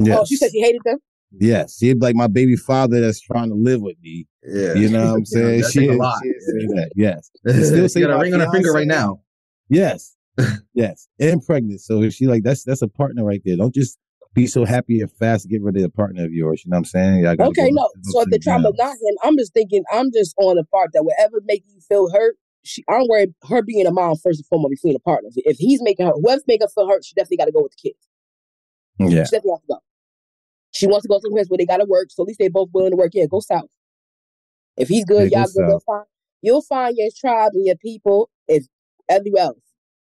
Yes. Oh, she said she hated them. yes. She'd like my baby father that's trying to live with me. Yeah, You know what I'm saying? That she take a lot. she'd say that. Yes. still say you got a ring on her finger right now. Yes. yes. And pregnant. So if she like that's that's a partner right there. Don't just be so happy and fast get rid of a partner of yours. You know what I'm saying? Y'all Okay, no. So if the trauma not him, I'm just thinking. I'm just on the part that whatever make you feel hurt. She, I'm worried her being a mom first and foremost between the partners. If he's making her, whoever's making her feel hurt, she definitely got to go with the kids. Yeah. She definitely has to go. She wants to go somewhere where they got to work, so at least they both willing to work. Yeah, go south. If he's good, Yeah, y'all go good. You'll find you'll find your tribe and your people if everywhere else.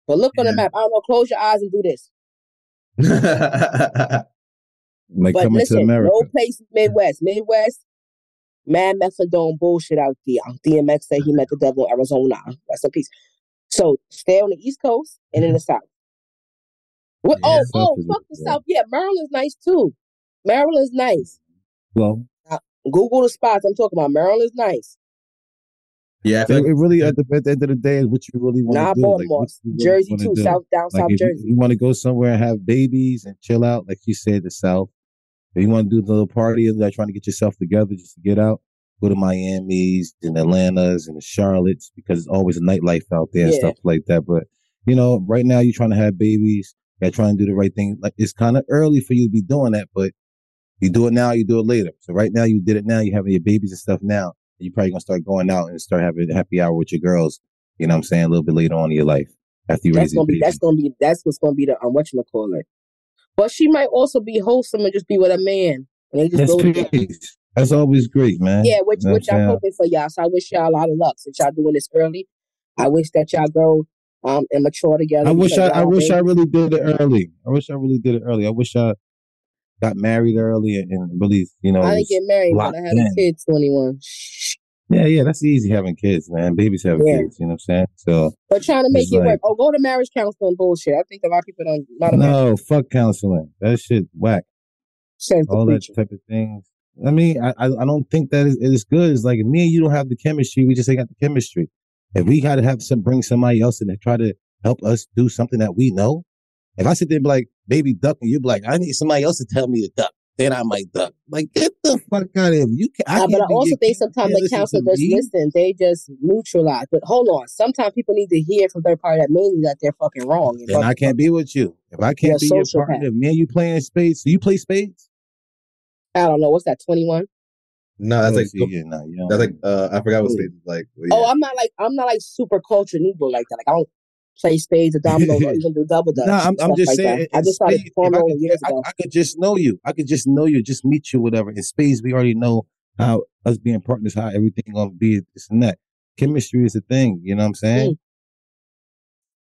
But look on the map. I don't know. Close your eyes and do this. Like but coming listen, to America. no place Midwest. Midwest, mad methadone bullshit out there. Uh, DMX said he met the devil in Arizona. Rest in peace. So stay on the East Coast and in the South. What, Yeah, oh, South oh, fuck the. South. Yeah, Maryland's nice too. Maryland's nice. Well, Google the spots I'm talking about. Maryland's nice. Yeah, I it, like it really at the, at the end of the day is what you really want Not to do. Like, Baltimore. what you really Jersey wanna too. do. South down Like South if you, Jersey. you want to go somewhere and have babies and chill out, like you said, the South. If you want to do the little party and like trying to get yourself together just to get out, go to Miami's and Atlanta's and the Charlottes because it's always a nightlife out there and Yeah. stuff like that. But you know, right now you're trying to have babies, you're trying to do the right thing. Like it's kind of early for you to be doing that, but you do it now, you do it later. So right now you did it now, you're having your babies and stuff now. You're probably gonna start going out and start having a happy hour with your girls. You know what I'm saying? A little bit later on in your life after you That's raise gonna be that's gonna be that's what's gonna be the um what call it. But she might also be wholesome and just be with a man. And they just That's go. That's always great, man. Yeah, which which I'm hoping for y'all. So I wish y'all a lot of luck since y'all doing this early. I wish that y'all grow um and mature together. I wish I, I wish I really did it early. I wish I really did it early. I wish I got married early and, really, you know, I didn't get married, but I had a kid twenty one. yeah, yeah, that's easy having kids, man. Babies have Yeah. kids, you know what I'm saying? So But trying to make it work. like- Oh, go to marriage counseling bullshit. I think a lot of people don't enough no, fuck counseling. That shit whack. sense All that preach. it. type of things. I mean, I I, don't think that is, it is good. It's like me and you don't have the chemistry, we just ain't got the chemistry. If we gotta have some bring somebody else in and try to help us do something that we know, if I sit there and be like, baby duck, and you be like, I need somebody else to tell me to duck, then I might duck. Like, get the fuck out of here. You can I Uh, can't but I also think sometimes the can't listen counselor to just listen. They just neutralize. But hold on. Sometimes people need to hear from third party that mainly that they're fucking wrong. and Then I can't be with you. If I can't You're be your sociopath. partner, if me and you playing spades, do you play spades? I don't know. What's that? Twenty one. No, that's Oh, like yeah, no, that's like uh, I forgot what Ooh. space is like. but Oh. I'm not like I'm not like super cultured Negro like that. Like I don't play spades or dominoes or even do double dutch. No, I'm, I'm just like saying. That. I just started spades, if I, could, years I, ago. I could just know you. I could just know you, just meet you, whatever. In spades, we already know how us being partners, how everything gonna be, this and that. Chemistry is a thing. You know what I'm saying?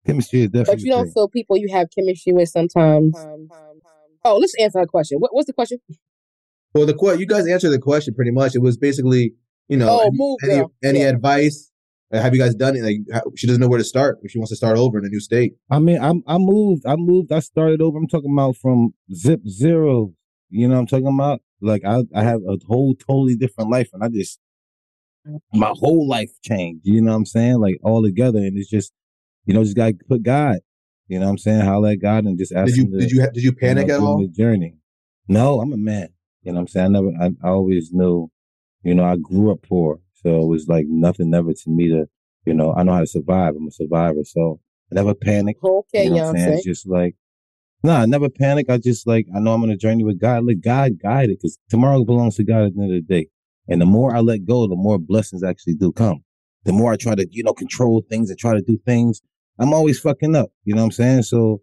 Chemistry is definitely. Mm. But you don't feel people you have chemistry with sometimes. Oh, let's answer her question. What, what's the question? Well, the que- you guys answered the question pretty much. It was basically, you know, Oh, any, move, any, any Yeah. advice? Have you guys done it? Like, she doesn't know where to start. If she wants to start over in a new state. I mean, I'm I moved. I moved. I started over. I'm talking about from zip zero. You know what I'm talking about? Like I, I have a whole totally different life, and I just my whole life changed. You know what I'm saying? Like all together, and it's just you know just got to put God. You know what I'm saying? Holler at God and just ask Did you him to, did you did you panic know, at all? The journey. No, I'm a man. You know what I'm saying? I never. I, I always knew. You know, I grew up poor, so it was like nothing never to me to. You know, I know how to survive. I'm a survivor, so I never panicked. Okay, You know what I'm saying? It's just like, nah, I never panic. I just like, I know I'm on a journey with God. Let God guide it because tomorrow belongs to God at the end of the day. And the more I let go, the more blessings actually do come. The more I try to, you know, control things and try to do things, I'm always fucking up. You know what I'm saying? So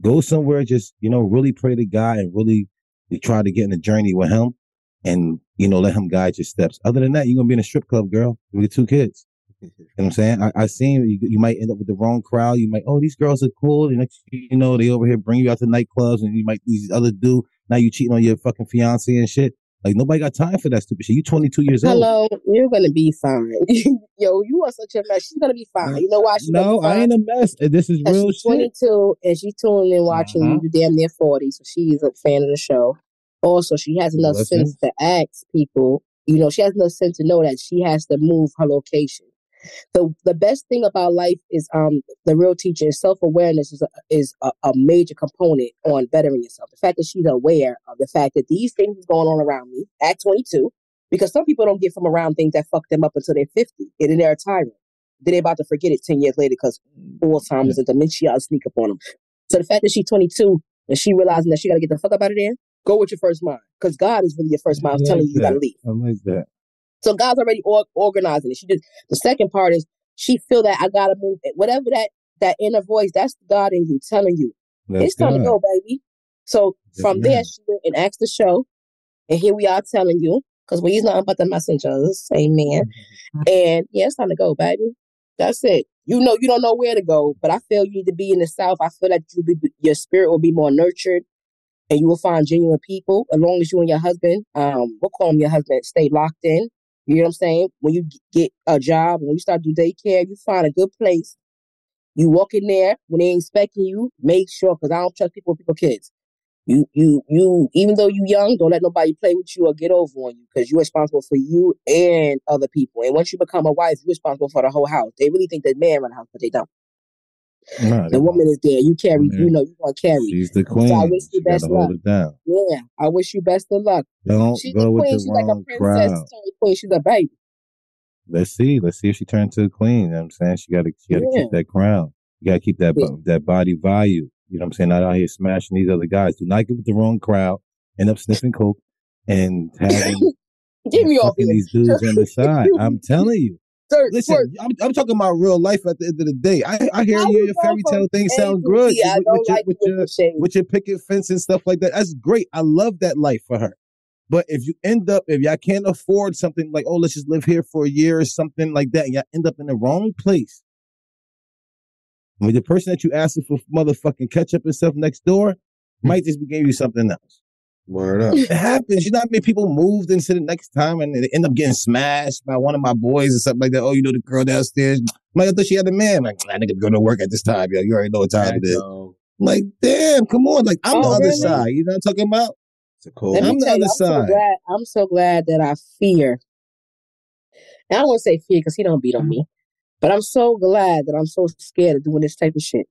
go somewhere, just, you know, really pray to God and really try to get in the journey with Him and, you know, let Him guide your steps. Other than that, you're going to be in a strip club, girl, with your two kids. You know what I'm saying? I, I seen you, you might end up with the wrong crowd. You might, oh, these girls are cool. And next, you know, they over here bring you out to nightclubs and you might, these other dude, now you cheating on your fucking fiance and shit. Like nobody got time for that stupid shit. You 22 years old. Hello, you're gonna be fine. Yo, you are such a mess. She's gonna be fine. You know why she's No, gonna I ain't a mess. This is real she's shit. 22 and she's tuning in watching Uh-huh. you. You damn near 40, so she's a fan of the show. Also, she has enough Listen. sense to ask people. You know, she has enough sense to know that she has to move her location. The the best thing about life is um the real teacher is self awareness is a, is a, a major component on bettering yourself. The fact that she's aware of the fact that these things is going on around me at 22, because some people don't get from around things that fuck them up until they're 50, and then they're a tyrant. Then they're about to forget it 10 years later because Alzheimer's and dementia sneak up on them. So the fact that she's 22 and she realizing that she got to get the fuck up out of there, go with your first mind, because God is really your first mind I telling like you you got to that. leave. I like that. So God's already or- organizing it. She just the second part is she feel that I gotta move. It. Whatever that that inner voice, that's God in you telling you That's it's time to go, baby. So Yes, from there, she went and asked the show, and here we are telling you because we is not about the messengers, amen. Mm-hmm. And yeah, it's time to go, baby. That's it. You know, you don't know where to go, but I feel you need to be in the South. I feel like you be your spirit will be more nurtured, and you will find genuine people. As long as you and your husband, um, we'll call him your husband, stay locked in. You know what I'm saying? When you get a job, when you start do daycare, you find a good place. You walk in there when they inspecting you. Make sure, because I don't trust people with people kids. You, you, you. Even though you young, don't let nobody play with you or get over on you, because you're responsible for you and other people. And once you become a wife, you're responsible for the whole house. They really think that man run the house, but they don't. The woman is there. You carry. Yeah. You know, you want to carry. she's the queen. So I wish you best luck. Yeah, I wish you best of luck. Don't She's go the with queen. the She's like a wrong princess. crowd. Queen. She's a baby. Let's see. Let's see if she turns to a queen. You know what I'm saying? She gotta she gotta Yeah. keep that crown. You gotta keep that bo- that body value. You know what I'm saying? Not out here smashing these other guys. Do not get with the wrong crowd. End up sniffing coke and having Get me off these dudes on the side. I'm telling you. Listen, I'm, I'm talking about real life at the end of the day. I, I hear you, your fairy tale thing sound good. I with, with your, like with your, with shade. with your picket fence and stuff like that. That's great. I love that life for her. But if you end up, if y'all can't afford something like, oh, let's just live here for a year or something like that, and y'all end up in the wrong place. I mean, the person that you asking for motherfucking ketchup and stuff next door might just be giving you something else. Word up. It happens. You know how many people moved into the next time and they end up getting smashed by one of my boys or something like that. Oh, you know the girl downstairs. I'm like, I thought she had a man. Like, that nigga go to work at this time. Yeah, you already know what time it is. know. I'm like, damn, come on. Like, I'm Oh, the other really? side. You know what I'm talking about? It's a cold. I'm the tell you, other I'm so side. glad. I'm so glad that I fear. And I don't want to say fear because he don't beat on mm-hmm. me, but I'm so glad that I'm so scared of doing this type of shit.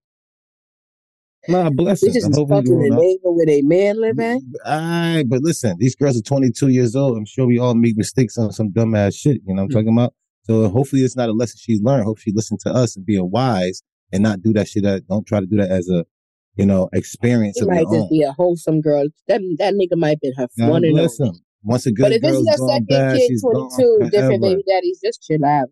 Nah, blessings. Bitches I is fucking the neighbor where they man live at. Aye, but listen, these girls are 22 years old. I'm sure we all make mistakes on some dumbass shit. You know what I'm Hmm. talking about? So hopefully it's not a lesson she learned. Hope she listen to us and being wise and not do that shit. That don't try to do that as a, you know, experience She of might just own. be a wholesome girl. That that nigga might have been her God one and only. Once a good But if this is gone second bad, kid, 22, different baby daddies, just chill out.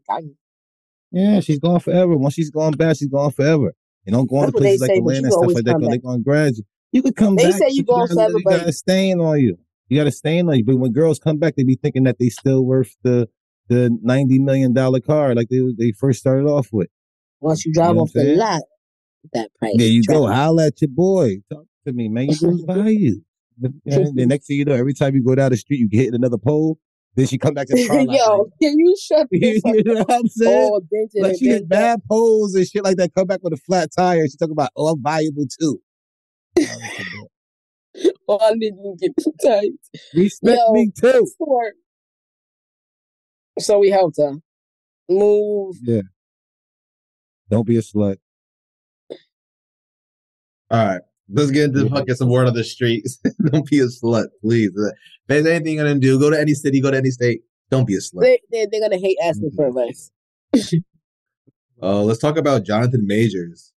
Yeah, she's gone forever. Once she's gone bad, she's gone forever. You don't go on That's to places like Atlanta you and stuff like that because they're gonna grab you. You could come They back. say you gone gotta- forever, you but- got a stain on you. You got a stain on you. But when girls come back, they be thinking that they still worth the the ninety million dollar car like they they first started off with. Once you You drive know off the lot, that price. There you go. Holla at your boy. Talk to me, man. You lose value. And the next thing you know, every time you go down the street, you get hit another pole. Then she come back to the car. Like, Yo, can you shut you the fuck know what I'm saying? Like she bent bad poles and shit like that. Come back with a flat tire. She talking about, oh, I'm valuable too. Oh, I didn't get too tight. Respect Yo. me too. So we helped her move. Yeah. Don't be a slut. All right. Let's get into Yeah. fucking some word on the streets. Don't be a slut, please. If there's anything you're gonna do, go to any city, go to any state. Don't be a slut. They, they, they're going to hate asking for advice. Uh, let's talk about Jonathan Majors.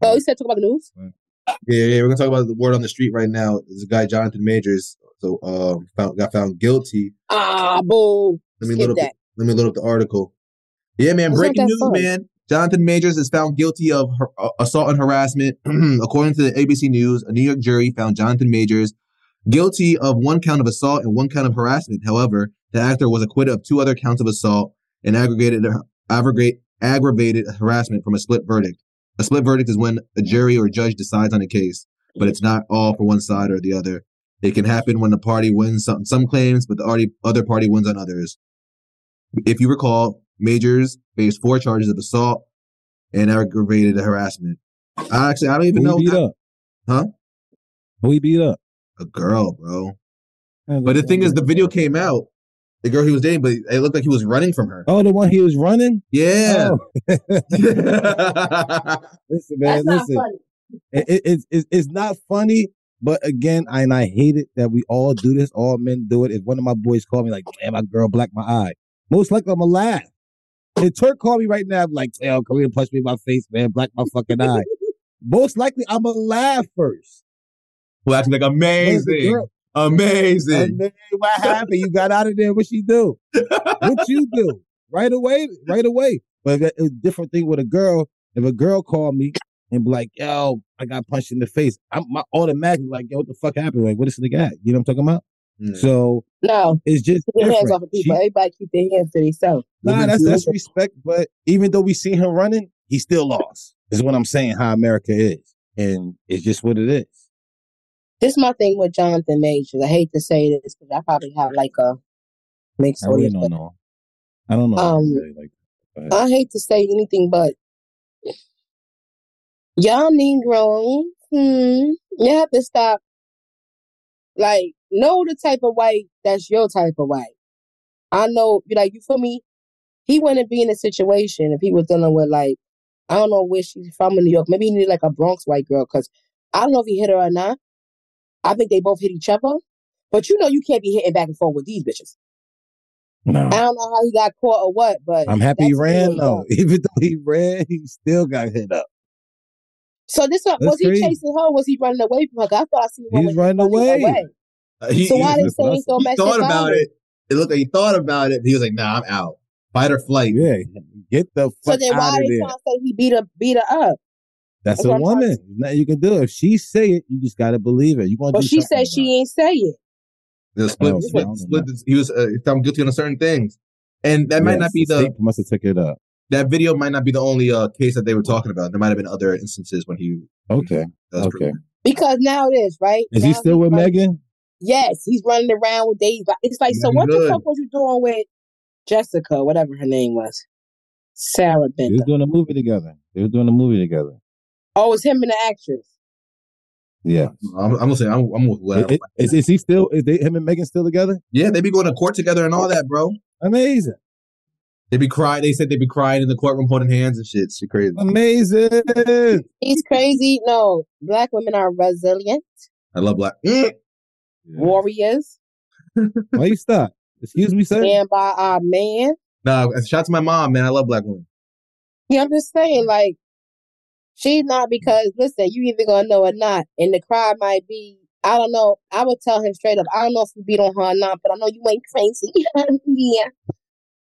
Oh, you said talk about the news? Yeah, yeah, we're gonna talk about the word on the street right now. There's a guy, Jonathan Majors, so um, found, got found guilty. Ah, boo. Let me Skip load up. that. Let me load up the article. Yeah, man, It's breaking news, fun. man. Jonathan Majors is found guilty of har- uh, assault and harassment. According to the ABC News, a New York jury found Jonathan Majors guilty of one count of assault and one count of harassment. However, the actor was acquitted of two other counts of assault and aggregated aggregate, aggravated harassment from a split verdict. A split verdict is when a jury or a judge decides on a case, but it's not all for one side or the other. It can happen when the party wins some, some claims, but the arty- other party wins on others. If you recall, Majors faced four charges of assault and aggravated harassment. I actually, I don't even Who know he beat that- up? Huh? Who he beat up? a girl, bro. But the thing is, the video came out. The girl he was dating, but it looked like he was running from her. Oh, the one he was running? Yeah. Oh. listen, man, That's not listen. funny. It, it, it's- it's, it's not funny, but again, I, and I hate it that we all do this. All men do it. If one of my boys call me like, "Damn, my girl blacked my eye," most likely I'm gonna laugh. If Turk call me right now, I'm like, "Yo, come here, punch me in my face, man, black my fucking eye." most likely I'm gonna laugh first. well, acting like amazing, amazing. And then what happened? You got out of there. What she do? What you do? Right away, right away. But it's a different thing with a girl. If a girl called me and be like, "Yo, I got punched in the face," I'm my automatically like, "Yo, what the fuck happened? Like, what is the guy?" You know what I'm talking about? Mm. So No, it's just keep your hands off of people. She- Everybody keep their hands to themselves. nah, that's that's respect. But even though we see him running, he still lost. Is what I'm saying. How America is, and it's just what it is. This is my thing with Jonathan Majors. I hate to say this because I probably have like a mixed I really audience. don't but know. I don't know. Um, really like. I hate to say anything, but y'all Negro, hmm, you have to stop. Like, know the type of white that's your type of white. I know, you like, you feel me? He wouldn't be in a situation if he was dealing with, like, I don't know where she's from in New York. Maybe he needed, like, a Bronx white girl, because I don't know if he hit her or not. I think they both hit each other. But you know, you can't be hitting back and forth with these bitches. no. I don't know how he got caught or what, but I'm happy he ran though. Even though he ran, he still got hit up. So this was That's he crazy. chasing her? or Was he running away from her? I thought I seen one He when was running away. Uh, he, So why they say what I he's so he thought about violence? it. It looked like he thought about it. He was like, "Nah, I'm out. Fight or flight." Yeah, get the So fuck then out why of they there. trying to say he beat her beat her up? That's That's a what I'm trying woman. There's nothing you can do. If she say it, you just gotta believe it. You gonna But she something said she ain't say it. The split, Oh, split, split. He was uh, found guilty on certain things, and that might not be the state must have took it up. that video might not be the only uh, case that they were talking about. There might have been other instances when he Okay. that was Okay. proven. Because now it is right. Is he still with Meagan? Yes, he's running around with Dave. It's like, so Very what the fuck was you doing with Jessica, whatever her name was, Sarah They was doing a movie together. They was doing a movie together. Oh, it's him and the actress. Yeah. I'm, I'm gonna say I'm, I'm with whatever. Is, is, is he still? Is they, him and Meagan still together? yeah, they be going to court together and all that, bro. Amazing. They be crying. They said they be crying in the courtroom, holding hands and shit. She crazy. Amazing. He's crazy. No, black women are resilient I love black. Mm. Warriors, Why you stop? Excuse me, sir. stand by our man. Nah, shout out to my mom, man. I love black women. Yeah, I'm just saying, like, she's not because listen, you either gonna know or not, and the crime might be. I don't know. I would tell him straight up. I don't know if you beat on her or not, but I know you ain't crazy. yeah.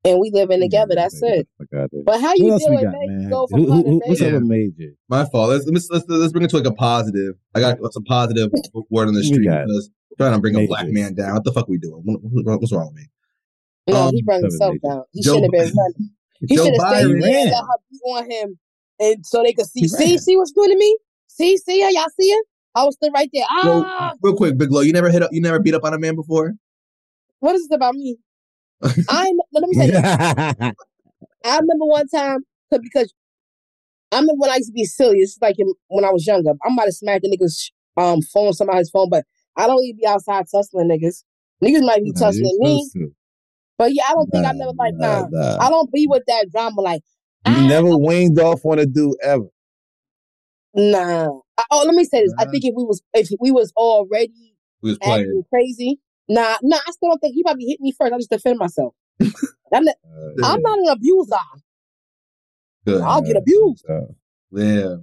And we living together. That's it. Fuck. But how you else we dealing, got, man? You go from Who- who- to what's up with Major? My fault. Let's let's let's, let's bring it to like a positive. I got some positive word on the We street got because trying to bring a black man down. What the fuck we doing? What- what- What's wrong with me? No, Um, he brought himself Major. down. He should have been running. He should have stayed Biden there and ran. her beat on him, and so they could see. He See, ran. see what's doing to me. See, see her. Y'all see her? I was still right there. Yo, Ah, real quick, Big Lo, you never hit up, you never beat up on a man before? what is this about me? I let me say this. I remember one time because I remember when I used to be silly. It's like in, when I was younger. I might have smacked a nigga's um phone, somebody's phone, but I don't even be outside tussling niggas. Niggas might be Nah, tussling me, to. but yeah, I don't think I Nah, never like nah, nah. nah. I don't be with that drama. Like You ah, never waned off on a dude ever. nah. I, oh, let me say this. I think if we was if we was already We was playing. crazy, nah, nah. I still don't think he probably hit me first. I just defend myself. I'm, not, Uh, I'm not an abuser. Good. I'll get abused. uh, Yeah.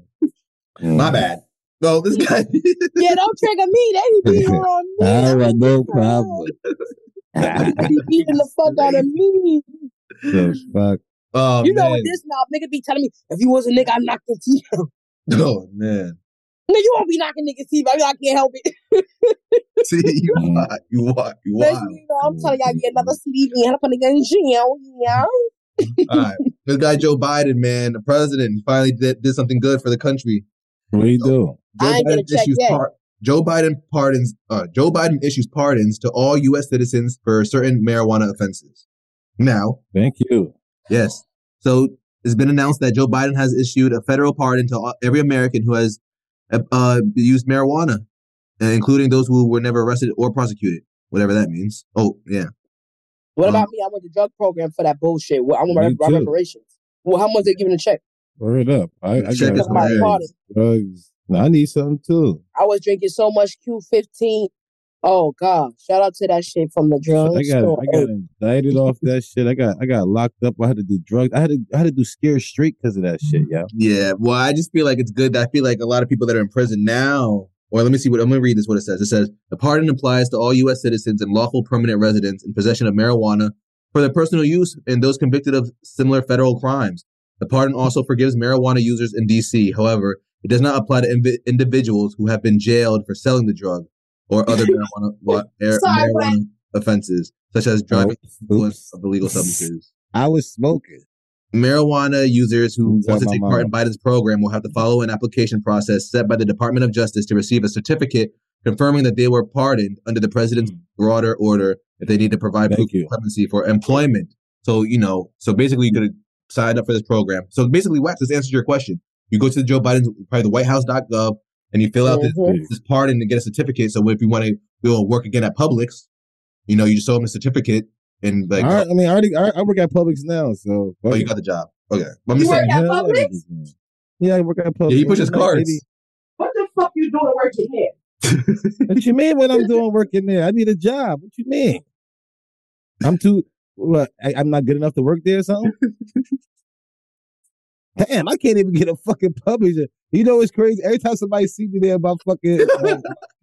My bad. No, this guy. Yeah, don't trigger me. They be beating on me. All right, no problem. They be beating the fuck out of me. the fuck? oh, you know man. what this mouth nigga be telling me? If you was a nigga, I'm knocking teeth. out. Oh, man. No, you won't be knocking niggas teeth. out. I can't help it. See, you what? You what? You Next wild. thing you know, I'm telling y'all, get another sleeve and help a nigga in jail. Yeah. All right. This guy, Joe Biden, man, the president, finally did, did something good for the country. What do you do? Joe I ain't gonna check issues par- Joe Biden pardons. Uh, Joe Biden issues pardons to all U.S. citizens for certain marijuana offenses. Now, Thank you. yes, so it's been announced that Joe Biden has issued a federal pardon to every American who has uh, used marijuana, uh, including those who were never arrested or prosecuted, whatever that means. Oh, yeah. What Um, about me? I went to drug program for that bullshit. Well, I want my, Me reparations. Well, how much they giving a check? Word up. I, I Check got my drugs. I need something too. I was drinking so much Q15. Oh God! Shout out to that shit from the drug I got store. I got indicted off that shit. I got I got locked up. I had to do drugs. I had to I had to do scare straight because of that shit, yeah. Yeah, well, I just feel like it's good. I feel like a lot of people that are in prison now, or let me see what I'm going to read this. What it says. It says the pardon applies to all U.S. citizens and lawful permanent residents in possession of marijuana for their personal use and those convicted of similar federal crimes. The pardon also forgives marijuana users in D.C. However, it does not apply to invi- individuals who have been jailed for selling the drug or other marijuana, wa- Sorry, marijuana offenses, such as driving Oh, influence of illegal substances. I was smoking. Marijuana users who want to take my part in Biden's program will have to follow an application process set by the Department of Justice to receive a certificate confirming that they were pardoned under the president's hmm. broader order if they need to provide proof you. of clemency for employment. So, you know, so basically you could sign up for this program. So basically, Wax, this answers your question. You go to the Joe Biden's, probably the whitehouse.gov, and you fill out this, Mhm. this pardon to get a certificate. So if you want to go work again at Publix, you know, you just show them a certificate and like, All right, I mean, I already I, I work at Publix now, so oh, you got the job. Okay. But I'm You just work saying, at yeah, I Publix? work at- Yeah, I work at Publix. Yeah, he pushes Like, cards. maybe- What the fuck you doing working here? What you mean? What I'm doing working there? I need a job. What you mean? I'm too. What? I, I'm not good enough to work there or something? Damn, I can't even get a fucking publisher. You know what's crazy? Every time somebody see me there about fucking, uh,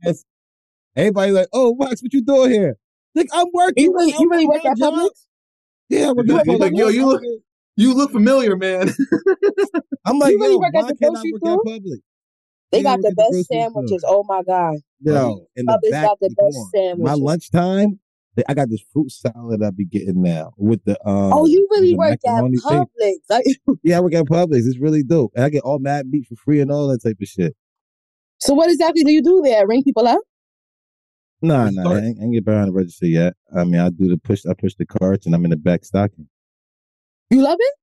yes, everybody like, "Oh, Wax, what you doing here?" Like I'm working. You really, you really work at. Publix? Yeah, I work You at like, yo, you look- You look familiar, man. I'm like, You really yo, work at why the can't grocery store? at Publix? They got the get the best grocery store. sandwiches. Oh my god. Yo, in the Publix back, got the best on. sandwiches. My lunchtime, they- I got this fruit salad I be getting now with the um. oh, you really work at. Publix? Like, Yeah, I work at Publix. It's really dope, and I get all mad meat for free and all that type of shit. so what exactly do you do there? Ring people up? Nah, Just nah, I ain't, I ain't get behind the register yet. I mean, I do the push. I push the carts, and I'm in the back stocking. You love it?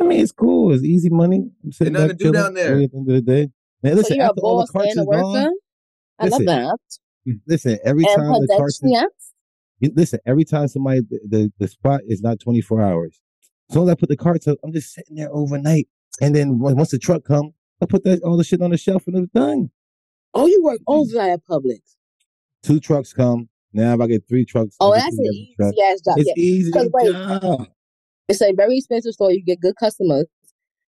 I mean, it's cool. It's easy money. I'm sitting nothing to do chilling down there. early At the end of the day, man. Listen, so you're a after all the boss and a is gone, worker. I love that. Listen. Every And time the carts, is, you- listen. Every time somebody, the, the the spot is not 24 hours. As long as I put the carts up, I'm just sitting there overnight, and then once the truck come, I put that all the shit on the shelf, and it's done. Oh, you work overnight at Publix. Two trucks come. Now if I get three trucks, Oh, that's an easy truck. ass job. It's Yeah. easy. wait, job. It's a very expensive store. You get good customers.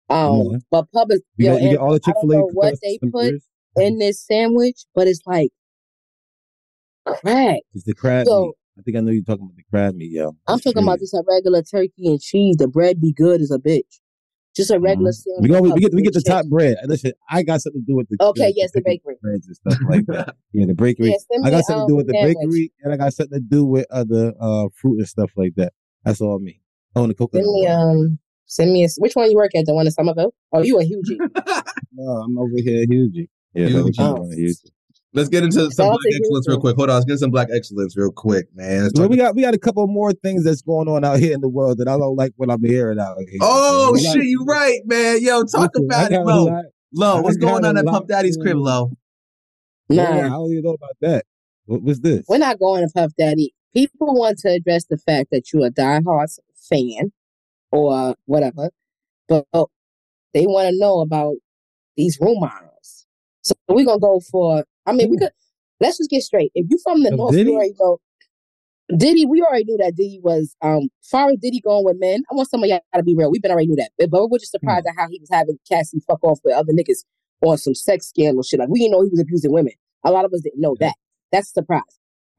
Um, Yeah. but Publix, You, yo, got, you get all the Chick Fil A. know what they put in this sandwich, but it's like crack. It's the crab So- meat. I think I know you're talking about the crab meat, yo. I'm It's talking about just a regular turkey and cheese. The bread be good as a bitch. Just a regular Mhm. sandwich. We go. with We get. We get the top bread. Listen, I got something to do with the. Okay, yes, the bakery. breads and stuff like that. Yeah, the bakery. Yeah, send I got something to do um, with the sandwich. bakery, and I got something to do with other uh fruit and stuff like that. That's all me. Oh, and the coconut. Send me um. Send me a. Which one you work at? The one in Somerville? Oh, you a huge? No, I'm over here, huge. Yeah, that's what Hughie. I'm doing, Hughie. Let's get into some black excellence real quick. Hold on, let's get some black excellence real quick, man. Well, we got we got a couple more things that's going on out here in the world that I don't like what I'm hearing out here. oh man. shit, you right, man. Yo, talk Listen, about it, got a Lo. lot- Lo, what's going on at lot Puff Daddy's crib, on. Lo? Yeah, I don't even know about that. What was this? we're not going to Puff Daddy. People want to address the fact that you're a diehard fan or whatever, but they want to know about these rumors. So we're gonna go for. I mean, we could. Let's just get straight. If you from the north, Diddy? you already know. Diddy, we already knew that Diddy was. Um, far as Diddy going with men, I want some of y'all to be real. We've been already knew that, but, we're just surprised at how he was having Cassie fuck off with other niggas on some sex scandal shit. Like we didn't know he was abusing women. A lot of us didn't know that. That's a surprise.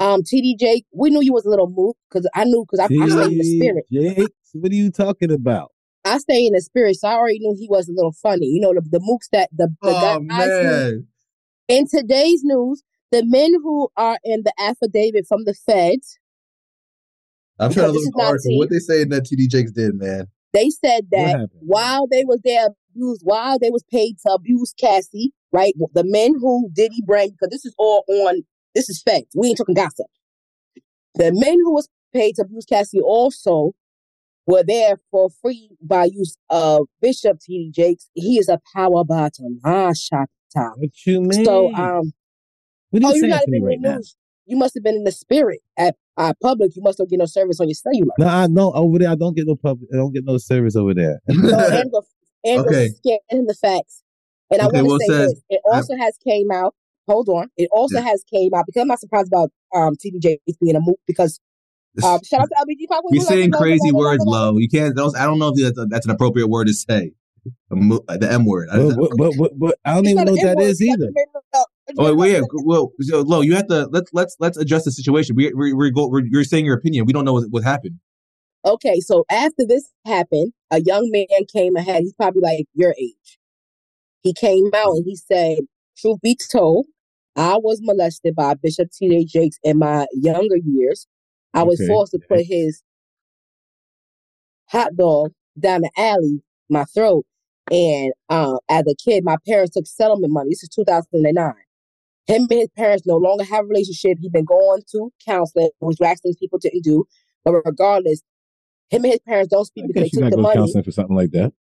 Um, TDJ, we knew you was a little moved because I knew because I, I stay in the spirit. Jake, what are you talking about? I stay in the spirit, so I already knew he was a little funny. You know, the the mooks that the, the Oh guys man. In today's news, the men who are in the affidavit from the feds, I'm trying to look is hard. tea. What they saying that TD Jakes did, man? they said that while they was there abused, while they was paid to abuse Cassie, right? The men who did Diddy bring, because this is all on, this is facts. We ain't talking gossip. The men who was paid to abuse Cassie also were there for free by use of Bishop T.D. Jakes. He is a power bottom. Ah, shot time. What you mean? So, um, what are oh, you you're saying not to me right now? news. You must have been in the spirit at uh, public. You must have get no service on your cellular. No, I know over there. I don't get no public. I don't get no service over there. So Angela, Angela Okay. scanning the facts. And I want to say says- this. It also has came out. Hold on. It also Yeah. has came out because I'm not surprised about um TDJ being a move because um shout out to LBG. You're saying crazy words, Lo. You can't. Those, I don't know if that's, a, that's an appropriate word to say. Uh, the M word. I- but, but, but, but, but I don't even know what that is either. Oh wait, yeah. Well, so, Lo, you have to let's let's let's adjust the situation. We we we go. We're, you're saying your opinion. We don't know what, what happened. Okay, so after this happened, a young man came ahead. He's probably like your age. He came out and he said, "Truth be told, I was molested by Bishop T.D. Jakes in my younger years. I was Okay, forced to put his hot dog down the alley, my throat. And uh, as a kid, my parents took settlement money. This is 2009. Him and his parents no longer have a relationship. He's been going to counseling, which things people didn't do. But regardless, him and his parents don't speak I because they took the money. counseling for something like that.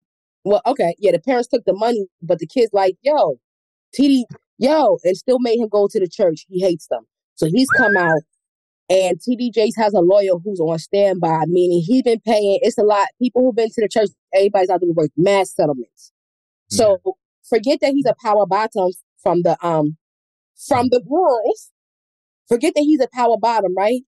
Well, okay, yeah, the parents took the money, but the kids like, yo, TD, yo, and still made him go to the church. He hates them. So he's come out and TD Jakes has a lawyer who's on standby, meaning he's been paying. It's a lot. People who've been to the church, everybody's out there with mass settlements. So forget that he's a power bottom from the um from the world. Forget that he's a power bottom, right?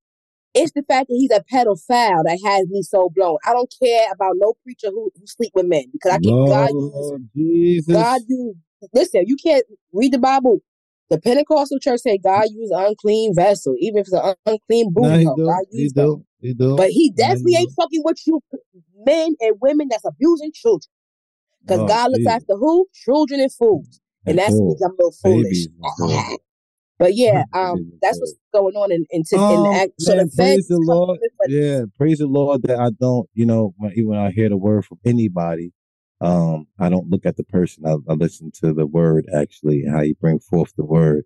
It's the fact that he's a pedophile that has me so blown. I don't care about no preacher who, who sleep with men because I can God uses Lord Jesus. God use listen, you can't read the Bible. The Pentecostal church say God use unclean vessel, even if it's an unclean booty he hole. do. God He do. He do. But he definitely he ain't do. fucking with you men and women that's abusing children. Because Oh, God looks after who? Children and fools. and that's Cool. because I'm a little foolish. But yeah, um, that's what's going on in, in, in Um, the act. So man, the praise the Lord. in, Yeah, praise the Lord that I don't, you know, when, even when I hear the word from anybody, um, I don't look at the person. I, I listen to the word actually, how you bring forth the word.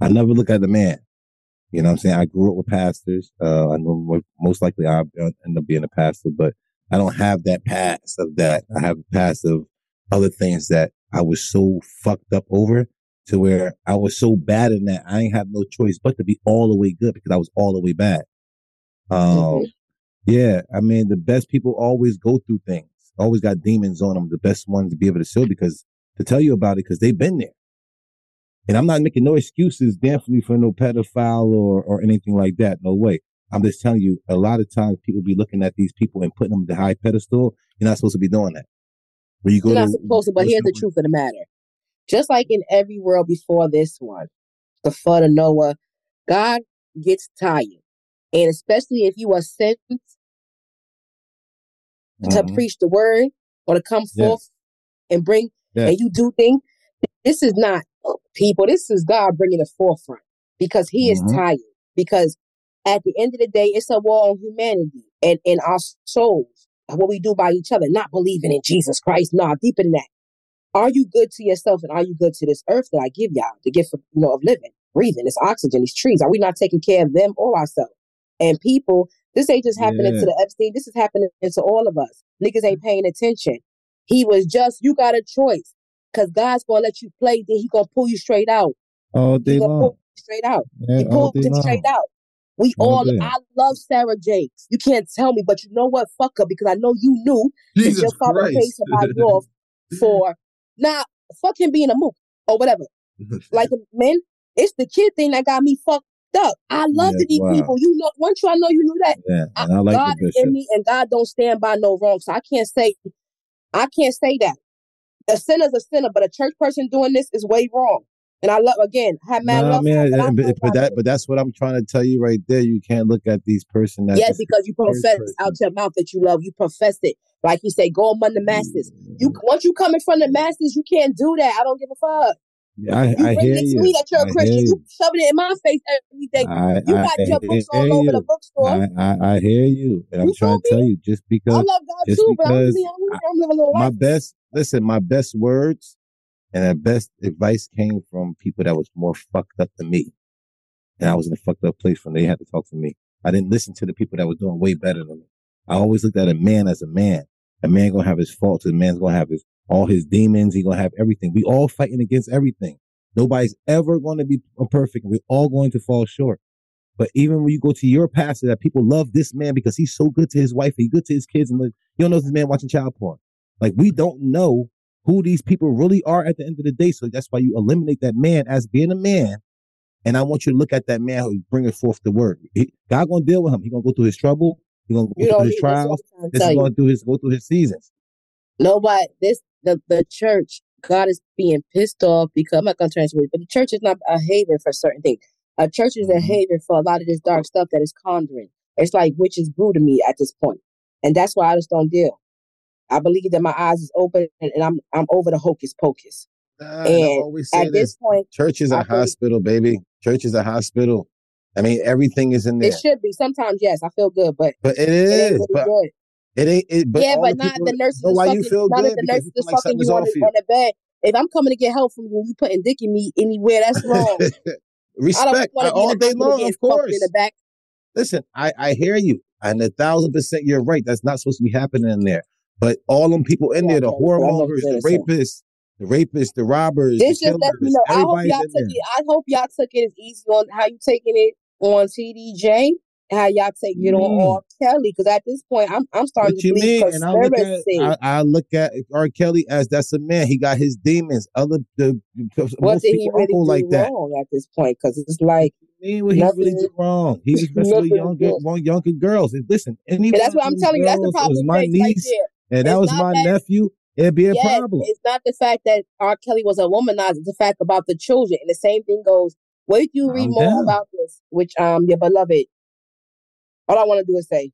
I never look at the man. You know what I'm saying? I grew up with pastors. Uh, I know most likely I'll end up being a pastor, but I don't have that past of that. I have a past of other things that I was so fucked up over to where I was so bad in that I ain't have no choice but to be all the way good because I was all the way bad. Um, Mhm. yeah, I mean, the best people always go through things, always got demons on them. The best ones to be able to show because to tell you about it because they've been there. And I'm not making no excuses, definitely for no pedophile or or anything like that. No way. I'm just telling you, a lot of times people be looking at these people and putting them to high pedestal. You're not supposed to be doing that. When you go you're to not supposed to. But here's the truth of the matter: just like in every world before this one, the flood of Noah, God gets tired, and especially if you are sent to preach the word or to come Yes. forth and bring Yes. and you do things. This is not people. This is God bringing the forefront because He is Mhm. tired. Because at the end of the day, it's a war on humanity and in our souls. What we do by each other, not believing in Jesus Christ. Nah, deeper than that. Are you good to yourself and are you good to this earth that I give y'all, the gift of, you know, of living, breathing, this oxygen, these trees? Are we not taking care of them or ourselves? And people, this ain't just happening Yeah. to the Epstein. This is happening to all of us. Niggas ain't paying attention. He was just, you got a choice. Cause God's gonna let you play, then he gonna pull you straight out. all day gonna pull long. you straight out. Yeah, He pulled him straight out. We all, all I love Sarah Jakes. You can't tell me, but you know what? Fuck her because I know you knew that Jesus your father paid Christ. somebody off for not fuck him being a mook or whatever. Like men, it's the kid thing that got me fucked up. I love to these wow. people. You know, once you I know you knew that. Yeah, I- and I like God is in me and God don't stand by no wrong. So I can't say I can't say that. A sinner's a sinner, but a church person doing this is way wrong. And I love again, have mad Nah, love man, him, but I eh, but, but that but that's what I'm trying to tell you right there. You can't look at these person Yes, because you profess out your mouth that you love. You profess it. Like you say, go among the masses. You once you coming from the masses, you can't do that. I don't give a fuck. Yeah, I, You I hear it to you. me that you're a I hear Christian. You you. shoving it in my face every day. I You I, got your books hear all over the bookstore. I, I I hear you, and I'm trying to tell you just because I love God just too, but because living- I'm, I'm living a little my life. best listen, my best words and the best advice came from people that was more fucked up than me, and I was in a fucked up place when they had to talk to me. I didn't listen to the people that were doing way better than me. I always looked at a man as a man. A man gonna have his faults. A man's gonna have his all his demons. He gonna have everything. We all fighting against everything. Nobody's ever going to be perfect. We're all going to fall short. But even when you go to your pastor, that people love this man because he's so good to his wife, he's good to his kids, and like, you don't know this man watching child porn. Like we don't know who these people really are at the end of the day. So that's why you eliminate that man as being a man. And I want you to look at that man who's bringing forth the word. He, God gonna deal with him. He gonna go through his trouble. He gonna go You through his need this. What trials. I'm trying to This is you. going through his go through his seasons. Nobody, this the the church. God is being pissed off because I'm not gonna translate, but the church is not a haven for certain things. A church is a Mhm. haven for a lot of this dark stuff that is conjuring. It's like witches brew to me at this point, and that's why I just don't deal. I believe that my eyes is open and, and I'm I'm over the hocus pocus. Nah, and I And always say At this this: point, church is I a believe- hospital, baby. Church is a hospital. I mean, everything is in there. it should be. Sometimes, yes, I feel good, but But it it really But good. It ain't. It, but yeah, but the not the nurses know why you feel good the nurses is fucking you on on the bed. If I'm coming to get help from you, you putting dick in me anywhere, that's wrong. Respect to uh, be all day long, of course. in the back. Listen, I I hear you, and a thousand percent, you're right. That's not supposed to be happening in there. But all them people in Yeah, there, the okay, whoremongers, the rapists, the rapists, the robbers, This the just let me killers, know. I hope y'all took there. it. I hope y'all took it as easy on how you taking it on TDJ, and how y'all taking it on Mm. R. Kelly. Because at this point, I'm I'm starting What to believe mean? And I look at. I, I look at R. Kelly as that's a man. He got his demons. Other the what did he people really do like that. at this point? Because it's like mean what he really did wrong. He was messing with younger, good. younger girls. And listen, and that's what I'm telling you. That's the problem my right niece there. and that It's was my that- nephew, it'd be a Yes, problem. it's not the fact that R. Kelly was a womanizer. It's the fact about the children. And the same thing goes. Wait you read I'm more down. about this, which um your beloved. All I want to do is say,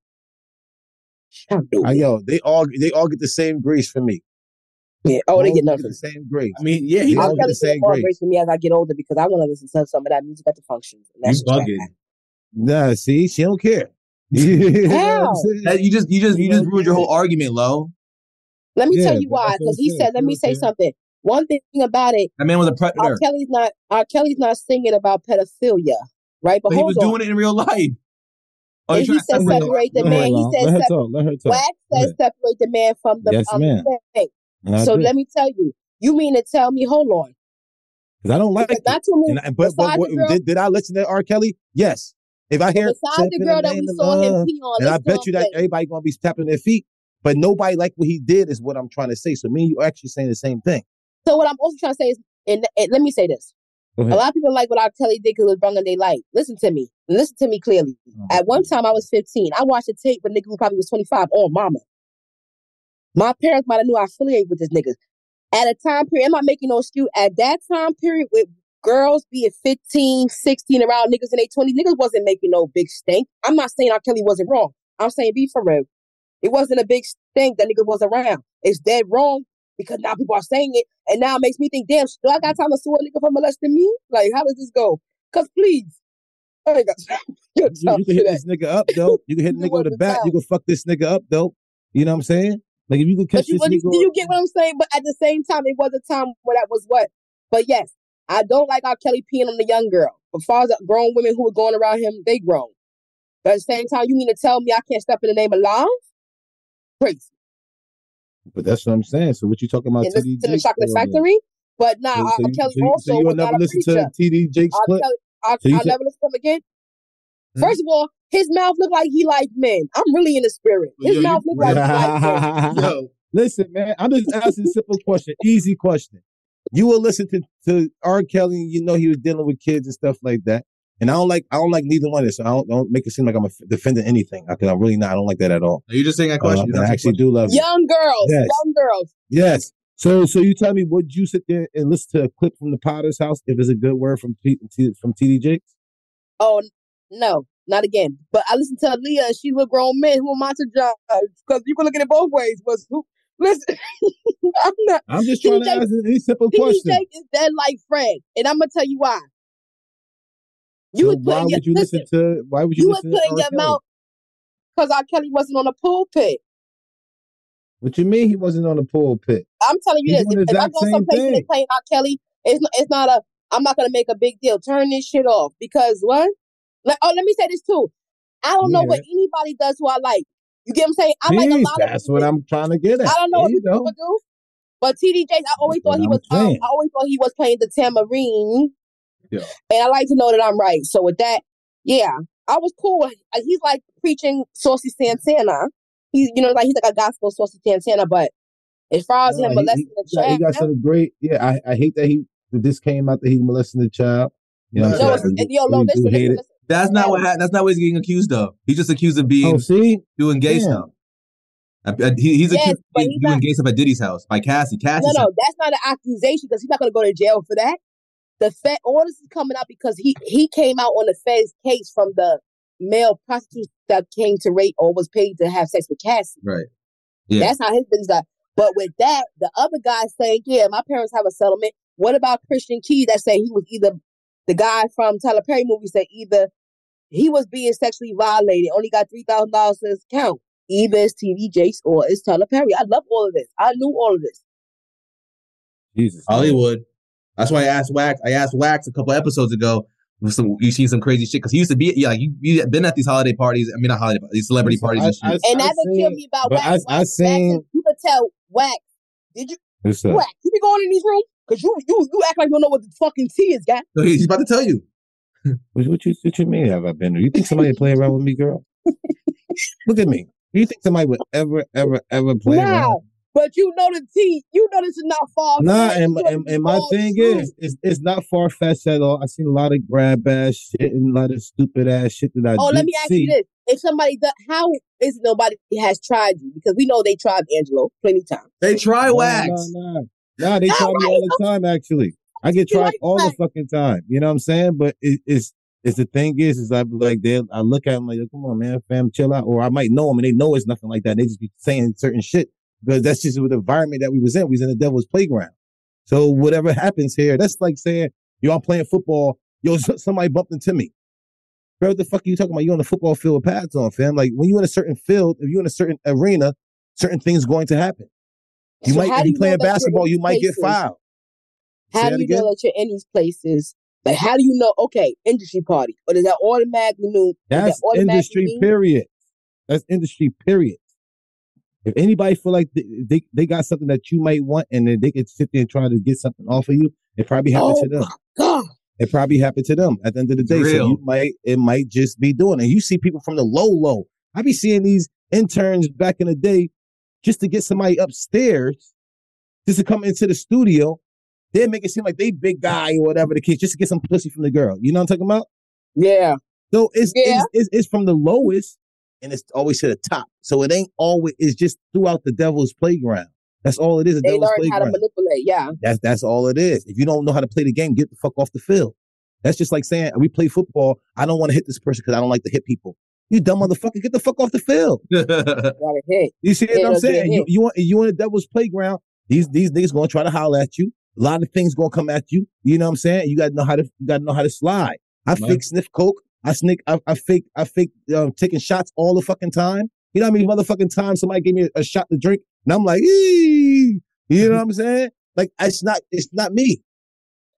Shadow. I, yo, they all they all get the same grace for me. Yeah. Oh, they All get get nothing. the same grace. I mean, yeah, They he's all I'll get tell the you same more grades. grace for me as I get older because I want to listen to some of that music at the functions. And you that's just bugging. Nah, see, she don't care. You know what I'm How? saying? You just, you just, you You just know, ruined your yeah. whole argument, Lo. Let me Yeah, tell you but why. that's what Because I'm he saying. said, let me don't say care. something. One thing about it, That man was a R. predator. Kelly's not R. Kelly's not singing about pedophilia, right? But But he was on. doing it in real life. Oh, And he said separate? the man. He said Let her talk. Let her talk. Wax said separate the man from the Yes, um, thing. So let me tell you, you mean to tell me, hold on, 'Cause I don't like because it. not too many. And, but, but what, girl, did, did I listen to R. Kelly? Yes. If I hear besides the girl that we saw him pee on, and I bet you that play. everybody gonna be tapping their feet, but nobody like what he did is what I'm trying to say. So me and you are actually saying the same thing. So what I'm also trying to say is, and, and let me say this: a lot of people like what R. Kelly did because it was bringing their light. Listen to me. Listen to me clearly. Oh, At one time, I was 15. I watched a tape with a nigga who probably was 25 on mama. My parents might have knew I affiliated with this nigga. At a time period, I'm not making no excuse. At that time period, with girls being 15, 16, around niggas in their 20s, niggas wasn't making no big stink. I'm not saying R. Kelly wasn't wrong. I'm saying be for real. It wasn't a big stink that niggas was around. It's dead wrong because now people are saying it, and now it makes me think, damn, do I got time to sue a nigga for molesting me? Like, how does this go? Cause please, ain't got time. You, you can hit this nigga up though. You can hit the nigga with a bat. You can fuck this nigga up though. You know what I'm saying? Like if you can catch But you, this you, nigga. do you get what I'm saying? But at the same time, it was a time where that was what. But yes, I don't like R. Kelly peeing on the young girl. As far as grown women who were going around him, they grown. But at the same time, you mean to tell me I can't step in the name of love? Crazy. But that's what I'm saying. So what you talking about? And TD to the Chocolate? Factory. But now So, R. so, you, Kelly so, also so you will never listen to TD Jake's R. clip? Kelly, I, So you I'll said- never listen to him again. Hmm? First of all, his mouth looked like he liked men. I'm really in the spirit. His Yo, mouth looked like he liked men. Yo, Listen, man, I'm just asking a simple question, easy question. You will listen to, to R. Kelly, you know he was dealing with kids and stuff like that. And I don't like I don't like neither one of this. So I don't, don't make it seem like I'm a, defending anything. Because I'm really not. I don't like that at all. are you just saying that Uh, question? and You're I actually saying do love it. Young girls, Yes. young girls. Yes. So so you tell me, would you sit there and listen to a clip from the Potter's house if it's a good word from T, T, from TD Jakes? Oh no, not again. But I listen to Leah, and she's with grown men. Who am I to judge? Because you can look at it both ways. Was who? Listen, I'm not. I'm just trying to TD ask a simple question. TJ is dead like Fred, and I'm gonna tell you why. You So was why putting your, would you listen, listen to? Why would you, you to R. your mouth because R. Kelly wasn't on the pulpit. What you mean he wasn't on the pulpit? I'm telling you He's this. If, I go someplace and they playing R. Kelly, it's not, it's not a. I'm not gonna make a big deal. Turn this shit off because what? Like, oh, let me say this too. I don't know what anybody does who I like. You get what I'm saying? I like a Jeez, lot of that's what I'm trying to get at. I don't know There what people would do. But TD Jakes, I always That's thought he was. Um. I always thought he was playing the tamarine. Yeah. And I like to know that I'm right. So with that, yeah, I was cool. uh, He's like preaching Saucy Santana. He's you know like he's like a gospel Saucy Santana. But as far as Nah, him he- molesting he, the got, he got some great. Yeah, I, I hate that he that this came out that he's molesting the child. You know what no, I'm it's, saying? I yo, really no, do listen, listen, listen. That's not what. That's not what he's getting accused of. He's just accused of being Oh, see, doing gay Damn. stuff. I, I- he, he's Yes, accused but of he's doing not- gay stuff at Diddy's house by Cassie. Cassie No, no, that's not an accusation because he's not going to go to jail for that. The Fed, all this is coming out because he he came out on the Fed's case from the male prostitutes that came to rape or was paid to have sex with Cassie. right. Yeah. That's how his business got. But with that, the other guy saying, "Yeah, my parents have a settlement." What about Christian Key that said he was either the guy from Tyler Perry movie said either he was being sexually violated, only got three thousand dollars to his account. Either it's TD Jakes or it's Tyler Perry. I love all of this. I knew all of this. Jesus, Hollywood. That's why I asked Wax. I asked Wax a couple episodes ago. With Some, you seen some crazy shit because he used to be yeah. Like you, you been at these holiday parties. I mean, not holiday, these celebrity Listen, parties I- and shit. I- And I that would kill seen- me about but Wax. I- I Wax, seen- Wax, you could tell Wax. Did you What's up? Wax? You be going in these rooms because you you you act like you don't know what the fucking tea is, guy. So he- he's about to tell you. What, what you what you mean have I been there? You think somebody play around with me, girl? Look at me. Do you think somebody would ever, ever, ever play Nah, around? But you know the tea. You know this is not far. Nah, and, You know and, this and my thing true. is, it's, it's not far fetched at all. I've seen a lot of grab ass shit and a lot of stupid ass shit that I Oh, did let me ask see. you this: If somebody does, how is nobody has tried you? Because we know they tried Angelo plenty times. They try Nah, Wax. Nah, nah, nah. They Nah, try me all the time. Actually, I get tried like all the fucking time. You know what I'm saying? But it, it's it's the thing is, is I be like they, I look at them like, come on, man, fam, chill out. Or I might know them and they know it's nothing like that. They just be saying certain shit because that's just the environment that we was in. We was in the devil's playground. So whatever happens here, that's like saying, yo, I'm playing football. Yo, somebody bumped into me. Bro, what the fuck are you talking about? You on the football field with pads on, fam. Like when you're in a certain field, if you're in a certain arena, certain things going to happen. You So might, if do you you playing that you're in basketball, you might get fouled. How that do you know that you're in these places? Like, how do you know? Okay, industry party, or does that automatically mean? That's that automatically industry, mean- period. That's industry, period. If anybody feel like they, they, they got something that you might want and then they could sit there and try to get something off of you, it probably happened Oh to them. god! It probably happened to them at the end of the It's day. So real. you might, it might just be doing it. You see people from the low, low. I be seeing these interns back in the day just to get somebody upstairs, just to come into the studio. They make it seem like they big guy or whatever the case, just to get some pussy from the girl. You know what I'm talking about? Yeah, So it's, Yeah. it's, it's, it's from the lowest and it's always to the top. So it ain't always, it's just throughout the devil's playground. That's all it is, a they devil's learn how to manipulate. Yeah, That's that's all it is. If you don't know how to play the game, get the fuck off the field. That's just like saying we play football. I don't want to hit this person because I don't like to hit people. You dumb motherfucker, get the fuck off the field. got it hit. You see Yeah, what I'm saying? You you want you in the devil's playground. These these niggas gonna try to holler at you. A lot of things gonna come at you. You know what I'm saying? You gotta know how to you gotta know how to slide. I Right. fake sniff coke. I sneak. I, I fake. I fake um, taking shots all the fucking time. You know how many motherfucking time somebody gave me a, a shot to drink, and I'm like, "Ee." you know what I'm saying? Like it's not. It's not me.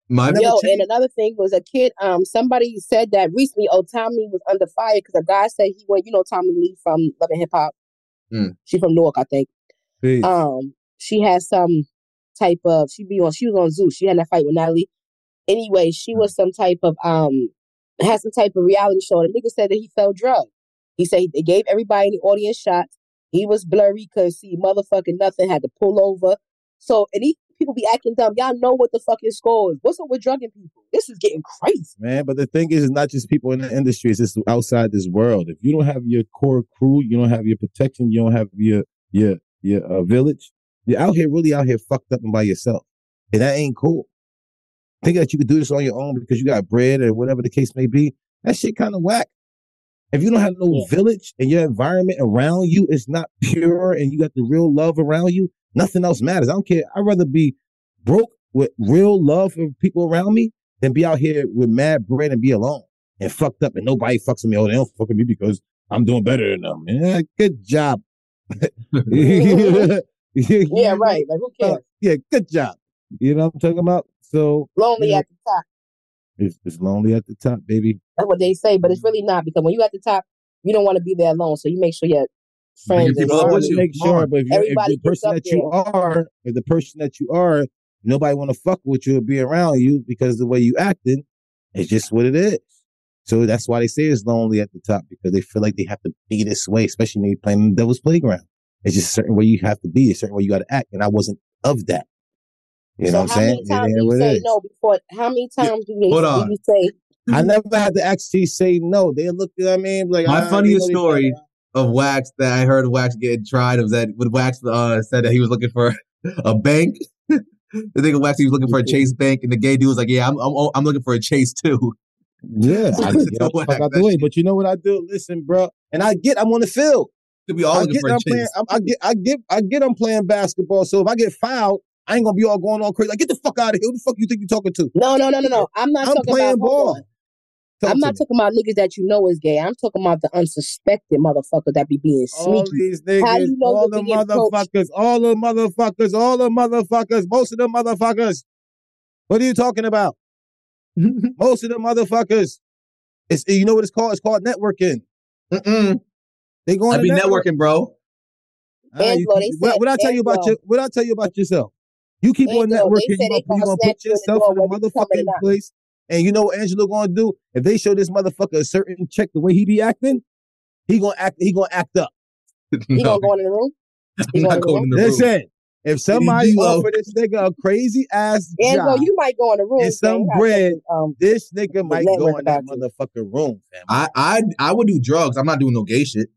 My Yo, change. and another thing was a kid. Um, somebody said that recently. Oh, Tommie was under fire because a guy said he went. You know, Tommie Lee from Love and Hip Hop. Mm. She from Newark, I think. Peace. Um, she has some type of. She be on. She was on Zeus. She had that fight with Natalie. Anyway, she was some type of um, had some type of reality show. The nigga said that he fell drug. He said they gave everybody in the audience shots. He was blurry, couldn't see motherfucking nothing. Had to pull over. So and these people be acting dumb. Y'all know what the fucking score is. What's up with drugging people? This is getting crazy. man. But the thing is, it's not just people in the industry; it's just outside this world. If you don't have your core crew, you don't have your protection, you don't have your your your uh, village. You're out here really out here fucked up and by yourself, and that ain't cool. Thinking that you could do this on your own because you got bread or whatever the case may be, that shit kind of whack. If you don't have no Yeah. village and your environment around you is not pure and you got the real love around you, nothing else matters. I don't care. I'd rather be broke with real love for people around me than be out here with mad bread and be alone and fucked up and nobody fucks with me. Oh, they don't fuck with me because I'm doing better than them. Yeah, good job. Yeah, right. Like who uh, cares? Yeah, good job. You know what I'm talking about? So Lonely you know, at the top. it's, it's lonely at the top, baby. That's what they say, but it's mm-hmm. really not because when you at the top, you don't want to be there alone. So you make sure your friends and people up with family- you. make sure, but if, you're, if the person that you are, if the person that you are, nobody want to fuck with you or be around you because the way you acting, it's just what it is. So that's why they say it's lonely at the top because they feel like they have to be this way, especially when you're playing the devil's playground. It's just a certain way you have to be, a certain way you got to act, and I wasn't of that. You so know what I'm how saying? many times It do you it say is. no before? How many times do, they, hold do you say? I never had to actually say no. They look, you know what I mean, like My ah, funniest they know they story of Wax that I heard Wax getting tried was that when Wax uh, said that he was looking for a bank. the nigga Wax he was looking for a Chase bank, and the gay dude was like, "Yeah, I'm I'm, I'm looking for a Chase too." Yeah, I It's get the fuck out the way. But you know what I do? Listen, bro, and I get I'm on the field. Could be all I get for a I'm playing. I'm, I get I get I get I'm playing basketball. So if I get fouled, I ain't gonna be all going on crazy. Like get the fuck out of here. Who the fuck you think you're talking to? No, no, no, no, no. I'm not I'm talking playing about. ball. Talk I'm not me. talking about niggas that you know is gay. I'm talking about the unsuspected motherfucker that be being sneaky. all these niggas, How you know all the being approached? motherfuckers, all the motherfuckers, all the motherfuckers, most of the motherfuckers. What are you talking about? most of the motherfuckers. It's you know what it's called? It's called networking. Mm-mm. They going I to be network. networking, bro. Ah, you- they what, said- what I tell you about Angelo. your, what I tell you about yourself? You keep on Angelo, networking. You said gonna, you gonna gonna put you in the yourself in a whether you come or motherfucking place. And you know what Angelo gonna do? If they show this motherfucker a certain check the way he be acting, he gonna act. He gonna act up. He no, gonna go in the room. He I'm not gonna going in the room. Listen, if somebody D-Lo. offer this nigga a crazy ass Angelo, job, you might go in the room. and some man. Gotta bread, Um, this nigga might go in that about motherfucking room, fam. I I I would do drugs. I'm not doing no gay shit.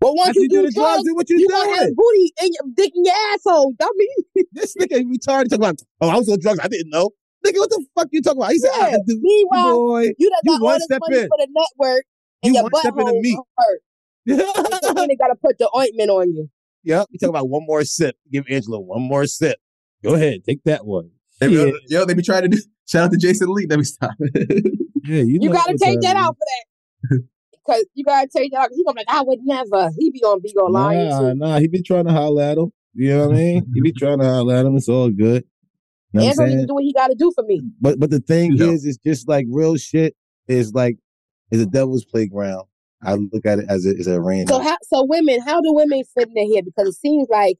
But once After you do the drugs, drugs, do what you, you gonna have booty and your dick in your asshole, dummy. This nigga retarded talking about. Oh, I was on drugs. I didn't know. Nigga, what the fuck you talking about? He said, I Yeah. could do. Meanwhile, Boy, you done You got all one this step money in. for the network, and You your one step into me. hurt. And then they gotta put the ointment on you. Yep. You talk about one more sip. Give Angela one more sip. Go ahead, take that one. They be, Yeah. Yo, they be trying to do. Shout out to Jason Lee. Let me stop. Yeah, you, You gotta take that out for that. Because you gotta take that out. 'cause He gonna be like, I would never. He be on be on lying Nah, too. nah, he be trying to holler at him. You know what I mean? he be trying to holler at him. It's all good. You know what I'm Andrew need saying? to do what he gotta do for me. But but the thing Yeah. is, it's just like real shit is like is a mm-hmm. devil's playground. I look at it as a as a arena. So how so women, how do women fit in here? Because it seems like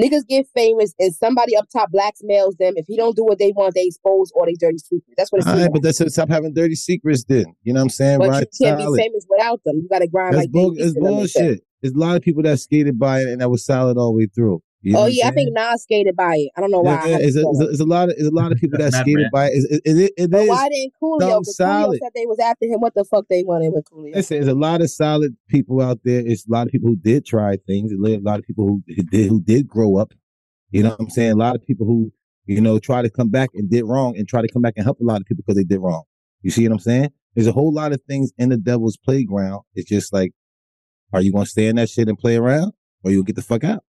niggas get famous and somebody up top blackmails them. If he don't do what they want, they expose all their dirty secrets. That's what it All seems like. but that's stop having dirty secrets then. You know what I'm saying? But right? you can't solid. be famous without them. You gotta grind That's like bull- it's used to, let me say. bullshit. There's a lot of people that skated by it and that was solid all the way through. You know Oh yeah, I think Nas skated by it. I don't know why. I Yeah, it's, a, it's, a, it's a lot of it's a lot of people that skated by it. It, it, it, it But is. why didn't Coolio? some Coolio said they was after him. What the fuck they wanted with Coolio? Listen, there's a lot of solid people out there. It's a lot of people who did try things. There's a lot of people who who did who did grow up. You know what I'm saying? A lot of people who you know try to come back and did wrong and try to come back and help a lot of people because they did wrong. You see what I'm saying? There's a whole lot of things in the devil's playground. It's just like, are you gonna stay in that shit and play around, or you get the fuck out?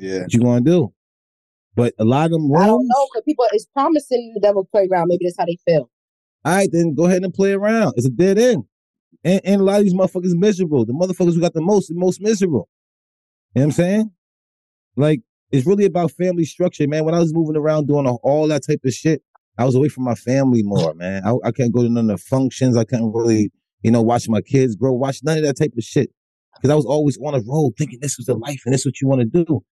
Yeah. What you gonna do? But a lot of them I don't know because people is promising in the devil's playground. Maybe that's how they feel. all right, then go ahead and play around. It's a dead end. And, and a lot of these motherfuckers miserable. The motherfuckers who got the most, the most miserable. You know what I'm saying? Like, it's really about family structure, man. When I was moving around doing all- all that type of shit, I was away from my family more, man. I, I couldn't go to none of the functions. I couldn't really, you know, watch my kids grow, watch none of that type of shit. Because I was always on a road thinking this was the life and this is what you want to do.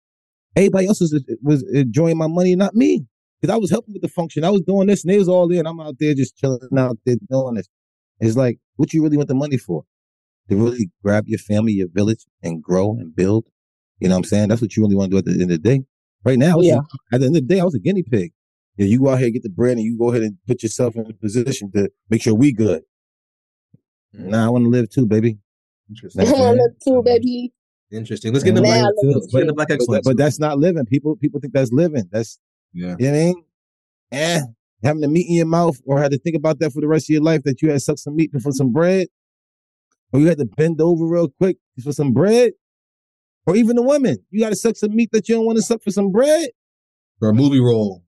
Everybody else was, was enjoying my money, not me. Because I was helping with the function. I was doing this and they was all there and I'm out there just chilling out there doing this. It's like, what you really want the money for? To really grab your family, your village, and grow and build. You know what I'm saying? That's what you really want to do at the end of the day. Right now, oh, it's Yeah. at the end of the day, I was a guinea pig. Yeah, you go out here, get the bread, and you go ahead and put yourself in a position to make sure we good. Nah, I want to live too, baby. Interesting. I want to live too, baby. Interesting. Let's get into Now black, look at let's get into black But, excellence. but that's not living. People people think that's living. That's yeah. you know what I mean? Eh, having the meat in your mouth or had to think about that for the rest of your life that you had sucked some meat for some bread. Or you had to bend over real quick for some bread. Or even the women. You got to suck some meat that you don't want to suck for some bread. For a movie role.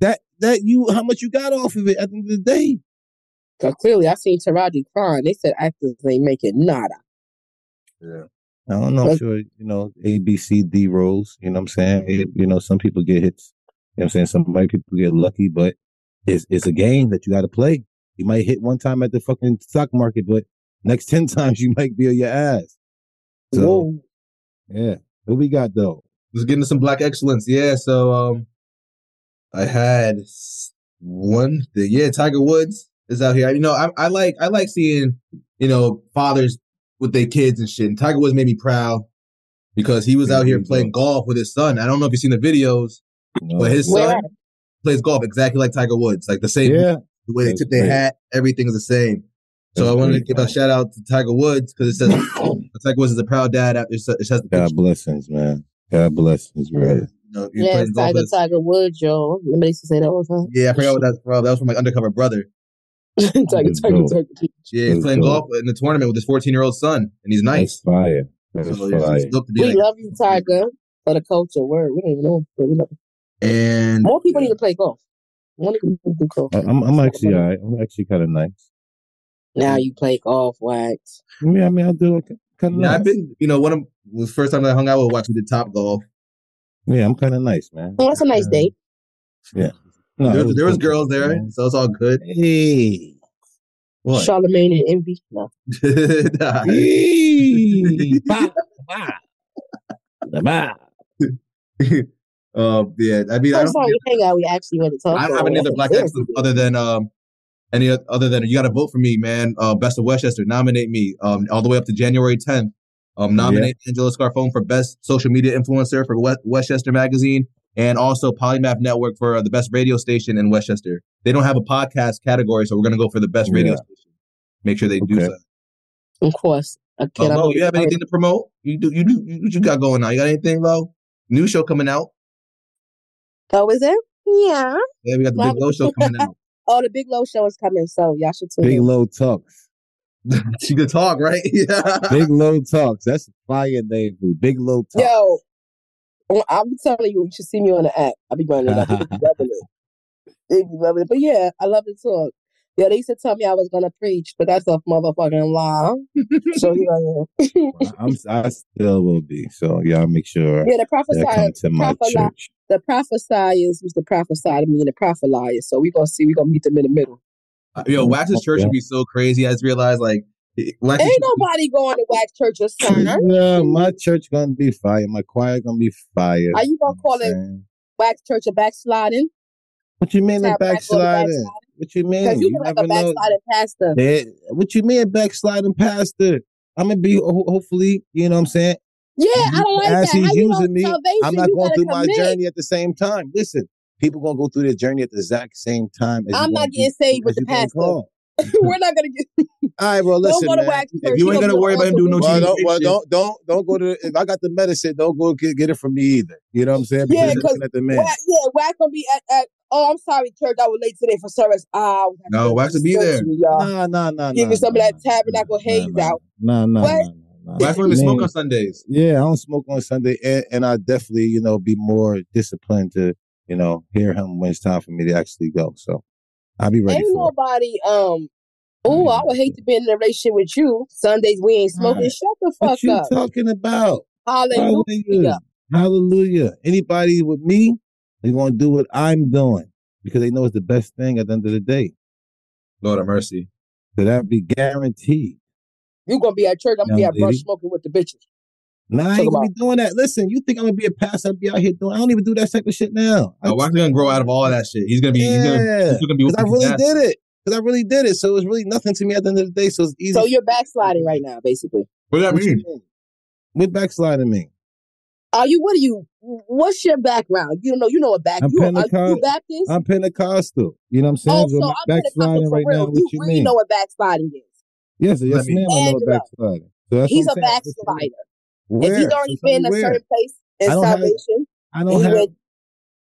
That that you how much you got off of it at the end of the day. Because clearly, I seen Taraji Khan. They said actors ain't making nada. Yeah. I don't know. I'm But- sure, you know, A, B, C, D roles. You know what I'm saying? It- you know, some people get hits. You know what I'm saying? Some white people get lucky, but it's it's a game that you got to play. You might hit one time at the fucking stock market, but next 10 times you might be on your ass. So, Whoa. yeah. What we got though? Let's get into some black excellence. Yeah. So um I had one the yeah, Tiger Woods is out here. You know, I, I like I like seeing, you know, fathers with their kids and shit. And Tiger Woods made me proud because he was Yeah, out here playing was. golf with his son. I don't know if you've seen the videos, No. but his son at? plays golf exactly like Tiger Woods. Like the same yeah. the way they That's tip their hat, everything is the same. So That's I wanted to great, give a shout out to Tiger Woods because it says Tiger Woods is a proud dad. It says it says the. God blessings, man. God blessings, brother. You know, Yeah, playing it's golf Tiger Tiger Woods, yo. Remember they used to say that all the time? Yeah, I forgot what that's from. That was from my undercover brother. Tiger, That's Tiger. Tiger. Yeah, he's That's playing dope. golf in the tournament with his 14 year old son, and he's That's nice. fire. That's So it's, fire. it's dope to be We like, love you, Tiger, for the culture. Word. We don't even know. but we love you. and More people need to play golf. More people need to do golf. I- I'm, I'm actually, all right. I'm actually kind of nice. Now you play golf, wax. Yeah, I mean, I do kind of yeah, nice. I've been, you know, one of the first time I hung out with Wax, we did Top Golf. Yeah, I'm kind of nice, man. Oh, that's a nice Uh, date. No, there was, there was girls there, man. so it's all good. Hey. What? Charlemagne and Envy. No. Nah. Hey. Bah, bah. Bah. um, yeah, I mean, I First don't, time we hang out, we actually went to talk. I don't have any other it. black excellence other than um any other than you got to vote for me, man. Uh, Best of Westchester, nominate me. Um, all the way up to January 10th. Um, nominate Angela Scarfone for best social media influencer for West- Westchester Magazine, and also Polymath Network for uh, the best radio station in Westchester. They don't have a podcast category, so we're gonna go for the best radio Yeah. station. Make sure they do so. Of course. Okay, can't. Lo, you have anything to promote? You do. You do. You, what you got going on? You got anything, Lo? New show coming out. Oh, is it? Yeah. Yeah, we got the Well, Big Lo show coming out. Oh, the Big Lo show is coming, so y'all should tune Big in. low talks. she could talk, right? Yeah. Big Lo Talks. That's a fire name. boo. Big Lo Talks. Yo, well, I'm telling you, you should see me on the app. I be running it up. They be loving it. They be loving it. But yeah, I love to talk. Yeah, they used to tell me I was gonna preach, but that's a motherfucking lie. so here I am. I'm, I still will be. So y'all make sure yeah, the prophesy, to my prophesy, church. the prophesiers to prophesy to me and the propheliers. So we gonna see. We gonna meet them in the middle. Yo, Wax's church Yeah. would be so crazy. I just realized, like, Wax's Ain't nobody going to wax church or son. Yeah, my church gonna be fire. My choir gonna be fire. Are you gonna call it wax church a backsliding? What you mean a Have black people backsliding? What you mean? Because you You like a know. backsliding pastor. What you mean backsliding pastor? I'm gonna be hopefully, you know what I'm saying? Yeah, I don't like As that. He's How using me, I'm not going through my journey at the same time. Listen, people gonna go through their journey at the exact same time. As I'm not getting saved with the pastor. Call. We're not gonna get. All right, well, Don't listen, go man. wax church. you You ain't gonna gonna worry about him doing no awesome Well, don't, well, don't, don't, don't go to. If I got the medicine, don't go get, get it from me either. You know what I'm saying? Yeah, Because you're 'cause looking at the man. Wax, yeah, wax gonna be at, at. Oh, I'm sorry, church. I was late today for service. Ah, we have to No, go to Wax will be there. surgery, y'all. Nah, nah, nah. Give nah, me some of that tabernacle nah, haze nah, out. Nah, nah, What? nah, nah, nah. Wax don't even smoke on Sundays. Yeah, I don't smoke on Sunday, and, and I definitely, you know, be more disciplined to, you know, hear him when it's time for me to actually go. So I'll be ready Ain't for it. nobody. Um. Oh, I would hate to be in a relationship with you. Sundays we ain't smoking. Right. Shut the fuck What you up. talking about? Hallelujah. Hallelujah. Hallelujah. Anybody with me, they're gonna do what I'm doing because they know it's the best thing at the end of the day. Lord of mercy. So that be guaranteed. You're gonna be at church? I'm gonna be Young at brunch smoking with the bitches. Nah, I ain't gonna be doing that. Listen, you think I'm gonna be a pastor? I'll be out here doing. I don't even do that type of shit now. I Uh, Wax gonna grow out of all that shit. He's gonna be. He's gonna. Yeah, He's gonna be. because I really his did it. Because I really did it. So it was really nothing to me at the end of the day. So it's easy. So you're backsliding right now, basically. What does that What mean? mean? What backsliding mean? Are you? What are you? What's your background? You know. You know a back. I'm You, are you Pentecost- Baptist? I'm Pentecostal. You know what I'm saying? oh, So so I'm backsliding right real. now. What you you really mean? know what backsliding is. Yes, yes, ma'am. I know Angela. backsliding. So He's what a I'm saying. backslider. Where? If he's So already me been in a where. certain place in I don't have- salvation, I don't have. went.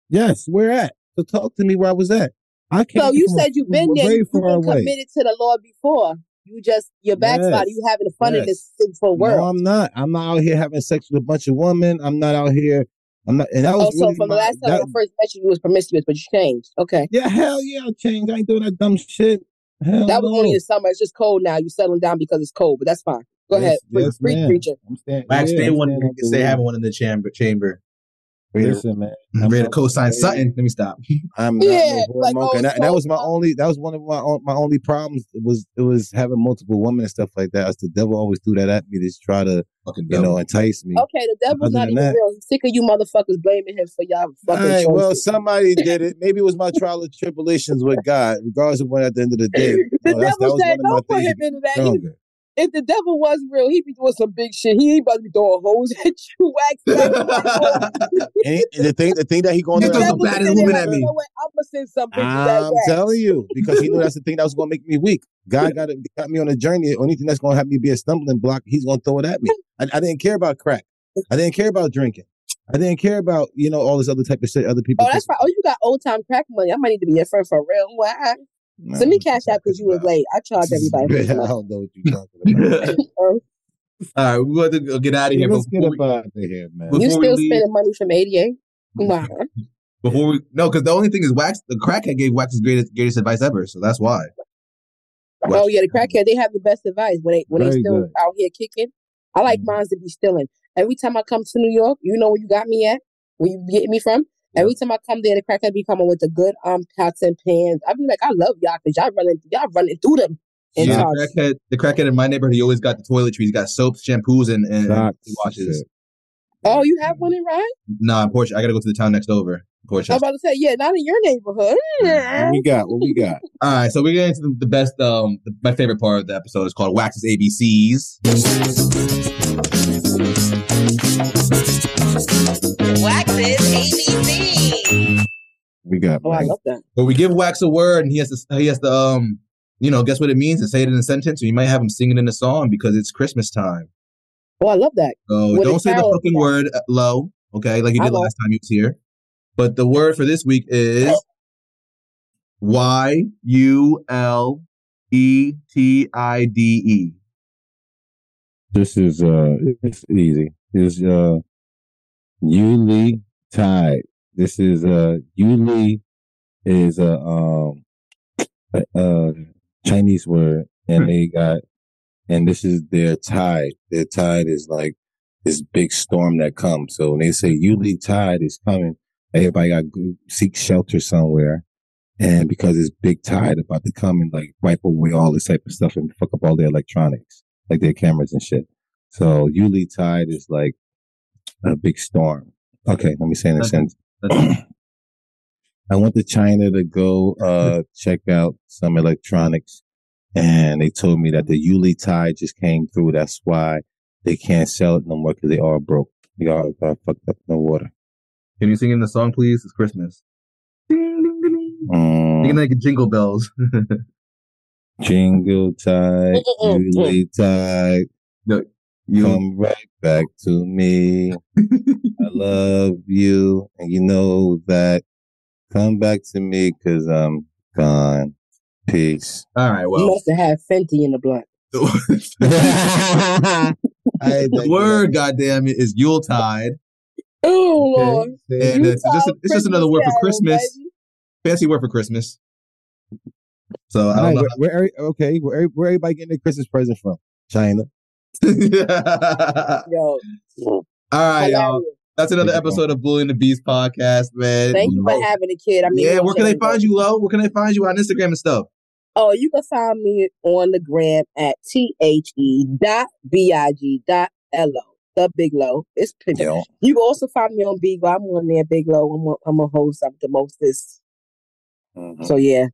Yes, where at? So talk to me where I was at. I can't. So you said you've been there. You've been away. committed to the Lord before. You just you're backsliding. Yes. You having fun in this sinful world. No. I'm not. I'm not out here having sex with a bunch of women. I'm not out here. I'm not. And that oh, was Oh, so really from the last time that- I first met you, you was promiscuous, but you changed. Okay, Yeah, hell yeah, I changed. I ain't doing that dumb shit. Hell that was no. only in the summer. It's just cold now. You settling down because it's cold, but that's fine. Go Yes, ahead, free, yes, free ma'am. preacher. I'm staying. Wax, yeah, stay I'm one. staying out the Stay having one in the chamber. Chamber. Ready to, Listen, man. Mm-hmm. ready to co-sign something. Let me stop. I'm not Yeah, no like, whoremonger. and, that, and that was my only. That was one of my my only problems. Was it was having multiple women and stuff like that. As the devil always threw that at me to try to Fucking you devil. know entice me. Okay, the devil's Other not even that- real. He's sick of you motherfuckers blaming him for y'all fucking right, choices. well, somebody did it. Maybe it was my trial and tribulations with God, regardless of what at the end of the day. the you know, that's- that devil was said, one of my "Don't put things him to into that." Get He, stronger. if the devil was real, he'd be doing some big shit. He ain't about to be throwing hoes at you, wax. And the thing, the thing that he going to throw do. the baddest woman at me. You? I'm gonna send some bitches at I'm telling you because he knew that's the thing that was going to make me weak. God got got me on a journey. Only thing that's going to have me be a stumbling block, he's going to throw it at me. I, I didn't care about crack. I didn't care about drinking. I didn't care about you know all this other type of shit. Other people. Oh, that's right. Oh, you got old time crack money. I might need to be your friend for real. Why? Send me cash out because you was late. I charge everybody. I don't know what you're talking about. All right, we're going to get out of here. Let's get we, up out of here, man. You still leave- spending money from 88? Wow. before we no, because the only thing is Wax. The crackhead gave Wax his greatest greatest advice ever, so that's why. Oh yeah, the crackhead they have the best advice when they when they still good. out here kicking. I like Mhm. mines to be stealing. Every time I come to New York, you know where you got me at, where you getting me from. Every time I come there, the crackhead be coming with the good um pots and pans. I be like, I love y'all because y'all running y'all running through them. in Yeah, charge. the crackhead, the crackhead in my neighborhood, he always got the toiletries. He's got soaps, shampoos, and, and Socks, washes. shit. Oh, you have one in Ryan? Nah, in Porsche. I gotta go to the town next over. I was about to say, yeah, not in your neighborhood. What we got? What we got? All right, so we're getting into the, the best. Um, the, my favorite part of the episode is called Wax's ABCs. Wax's ABC. We got. Oh, I love that. But we give Wax a word, and he has to he has to um you know guess what it means and say it in a sentence. Or you might have him sing it in a song because it's Christmas time. Oh, I love that. So With a don't say the fucking yeah. word uh, low, okay? Like you did last time you was here. But the word for this week is Y U L E T I D E. This is uh, it's easy. Is uh, Yuli Tide. This is uh, Yuli is a um, a, a Chinese word, and they got, and this is their tide. Their tide is like this big storm that comes. So when they say Yuli Tide is coming, everybody got to seek shelter somewhere. And because it's big tide about to come and like wipe away all this type of stuff and fuck up all their electronics, like their cameras and shit. So Yuli tide is like a big storm. Okay, let me say it in a Okay. sentence. I went to China to go uh check out some electronics and they told me that the Yuli tide just came through. That's why they can't sell it no more because they are broke. They all got fucked up in the water. Can you sing in the song, please? It's Christmas. Ding, ding, ding, ding. Mm, Singing like jingle bells. jingle tide, Yuli tide, you come right back to me. I love you, and you know that. Come back to me because I'm gone. Peace. all right? You Well, must have had Fenty in the blunt. the word, goddamn it, is Yuletide. Oh Okay. Lord. And it's just, it's just another word for oh, Christmas. baby. Fancy word for Christmas. So I don't right, know. where, where, every- okay, where, where everybody getting their Christmas present from? China. All Yo. right, y'all. That's another episode of Bully and the Beast podcast, man. Thank you for having a kid. I mean, Yeah, where can they find you, Lo? Where can they find you on Instagram and stuff? Oh, you can find me on the gram at T H E dot B I G dot L O. The Big Lo. It's pretty. Yo. You can also find me on Beagle. I'm on there, Big Lo. I'm a, I'm a host. I'm the mostest. Mm-hmm. So yeah,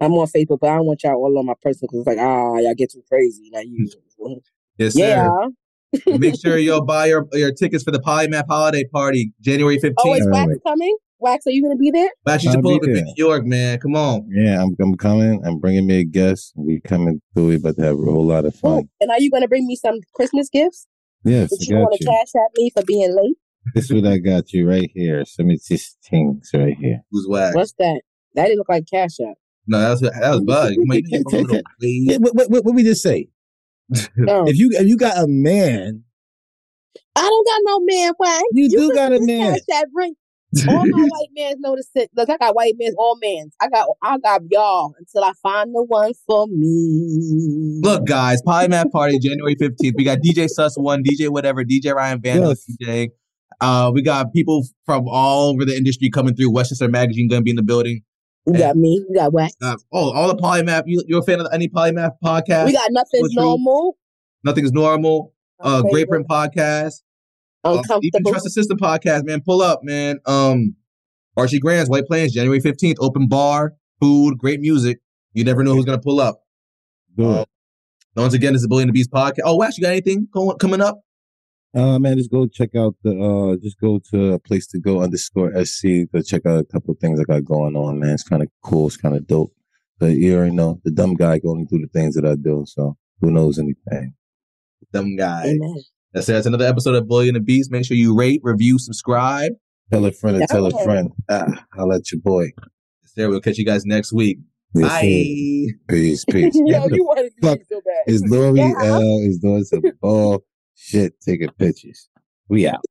I'm on Facebook, but I don't want y'all all on my personal because it's like ah, y'all get too crazy. Now you, Yes, sir. yeah. Make sure you'll buy your your tickets for the Polymath holiday party, January 15th. Oh, is Wax right. coming? Wax, are you gonna be there? Wax, you should I'll pull up be in there. New York, man. Come on. Yeah, I'm, I'm coming. I'm bringing me a guest. We coming through. We about to have a whole lot of Oh, fun. and are you gonna bring me some Christmas gifts? Yes, That I you want to cash at me for being late? This is what I got you right here. Some of these things right here. Who's wax? What's that? That didn't look like cash app. No, that was that was Bud. You might need a little wave. What, what, what, what we just say? No. If you if you got a man, I don't got no man. Why? You do got a man. Cash that ring. All my white mans know the sit. Look, I got white men, all men. I got, I got y'all until I find the one for me. Look, guys, Polymath party January 15th. We got DJ Sus One, DJ whatever, DJ Ryan Van, Yes. DJ. Uh, we got people from all over the industry coming through. Westchester Magazine gonna be in the building. You got me. You got what? Uh, oh, all the Polymath. You, you're a fan of any Polymath podcast? We got nothing's What's your- normal. Nothing's normal. Uh, Okay, Great Print podcast. Uh, Even Uncomfortable. Trust the System podcast, man. Pull up, man. Um, Archie Grants, White Plains, January 15th. Open bar, food, great music. You never know who's gonna pull up. do Uh. Once again, this is the Bully and the Beast podcast. Oh, Wax, you got anything going, coming up? Uh, man, just go check out the, uh, just go to a place to go underscore SC. Go check out a couple of things I got going on, man. It's kind of cool. It's kind of dope. But you already know the dumb guy can only do the things that I do. So who knows anything? Them guy. Amen. That's it. That's another episode of Bully and the Beast. Make sure you rate, review, subscribe. Tell a friend and tell a friend. Ah, I'll let your boy. Yes, sir. We'll catch you guys next week. Yes, Bye. Peace, peace. Yo, you wanted to fuck be so bad. Is Lori Yeah. L is doing some bull shit taking pictures. We out.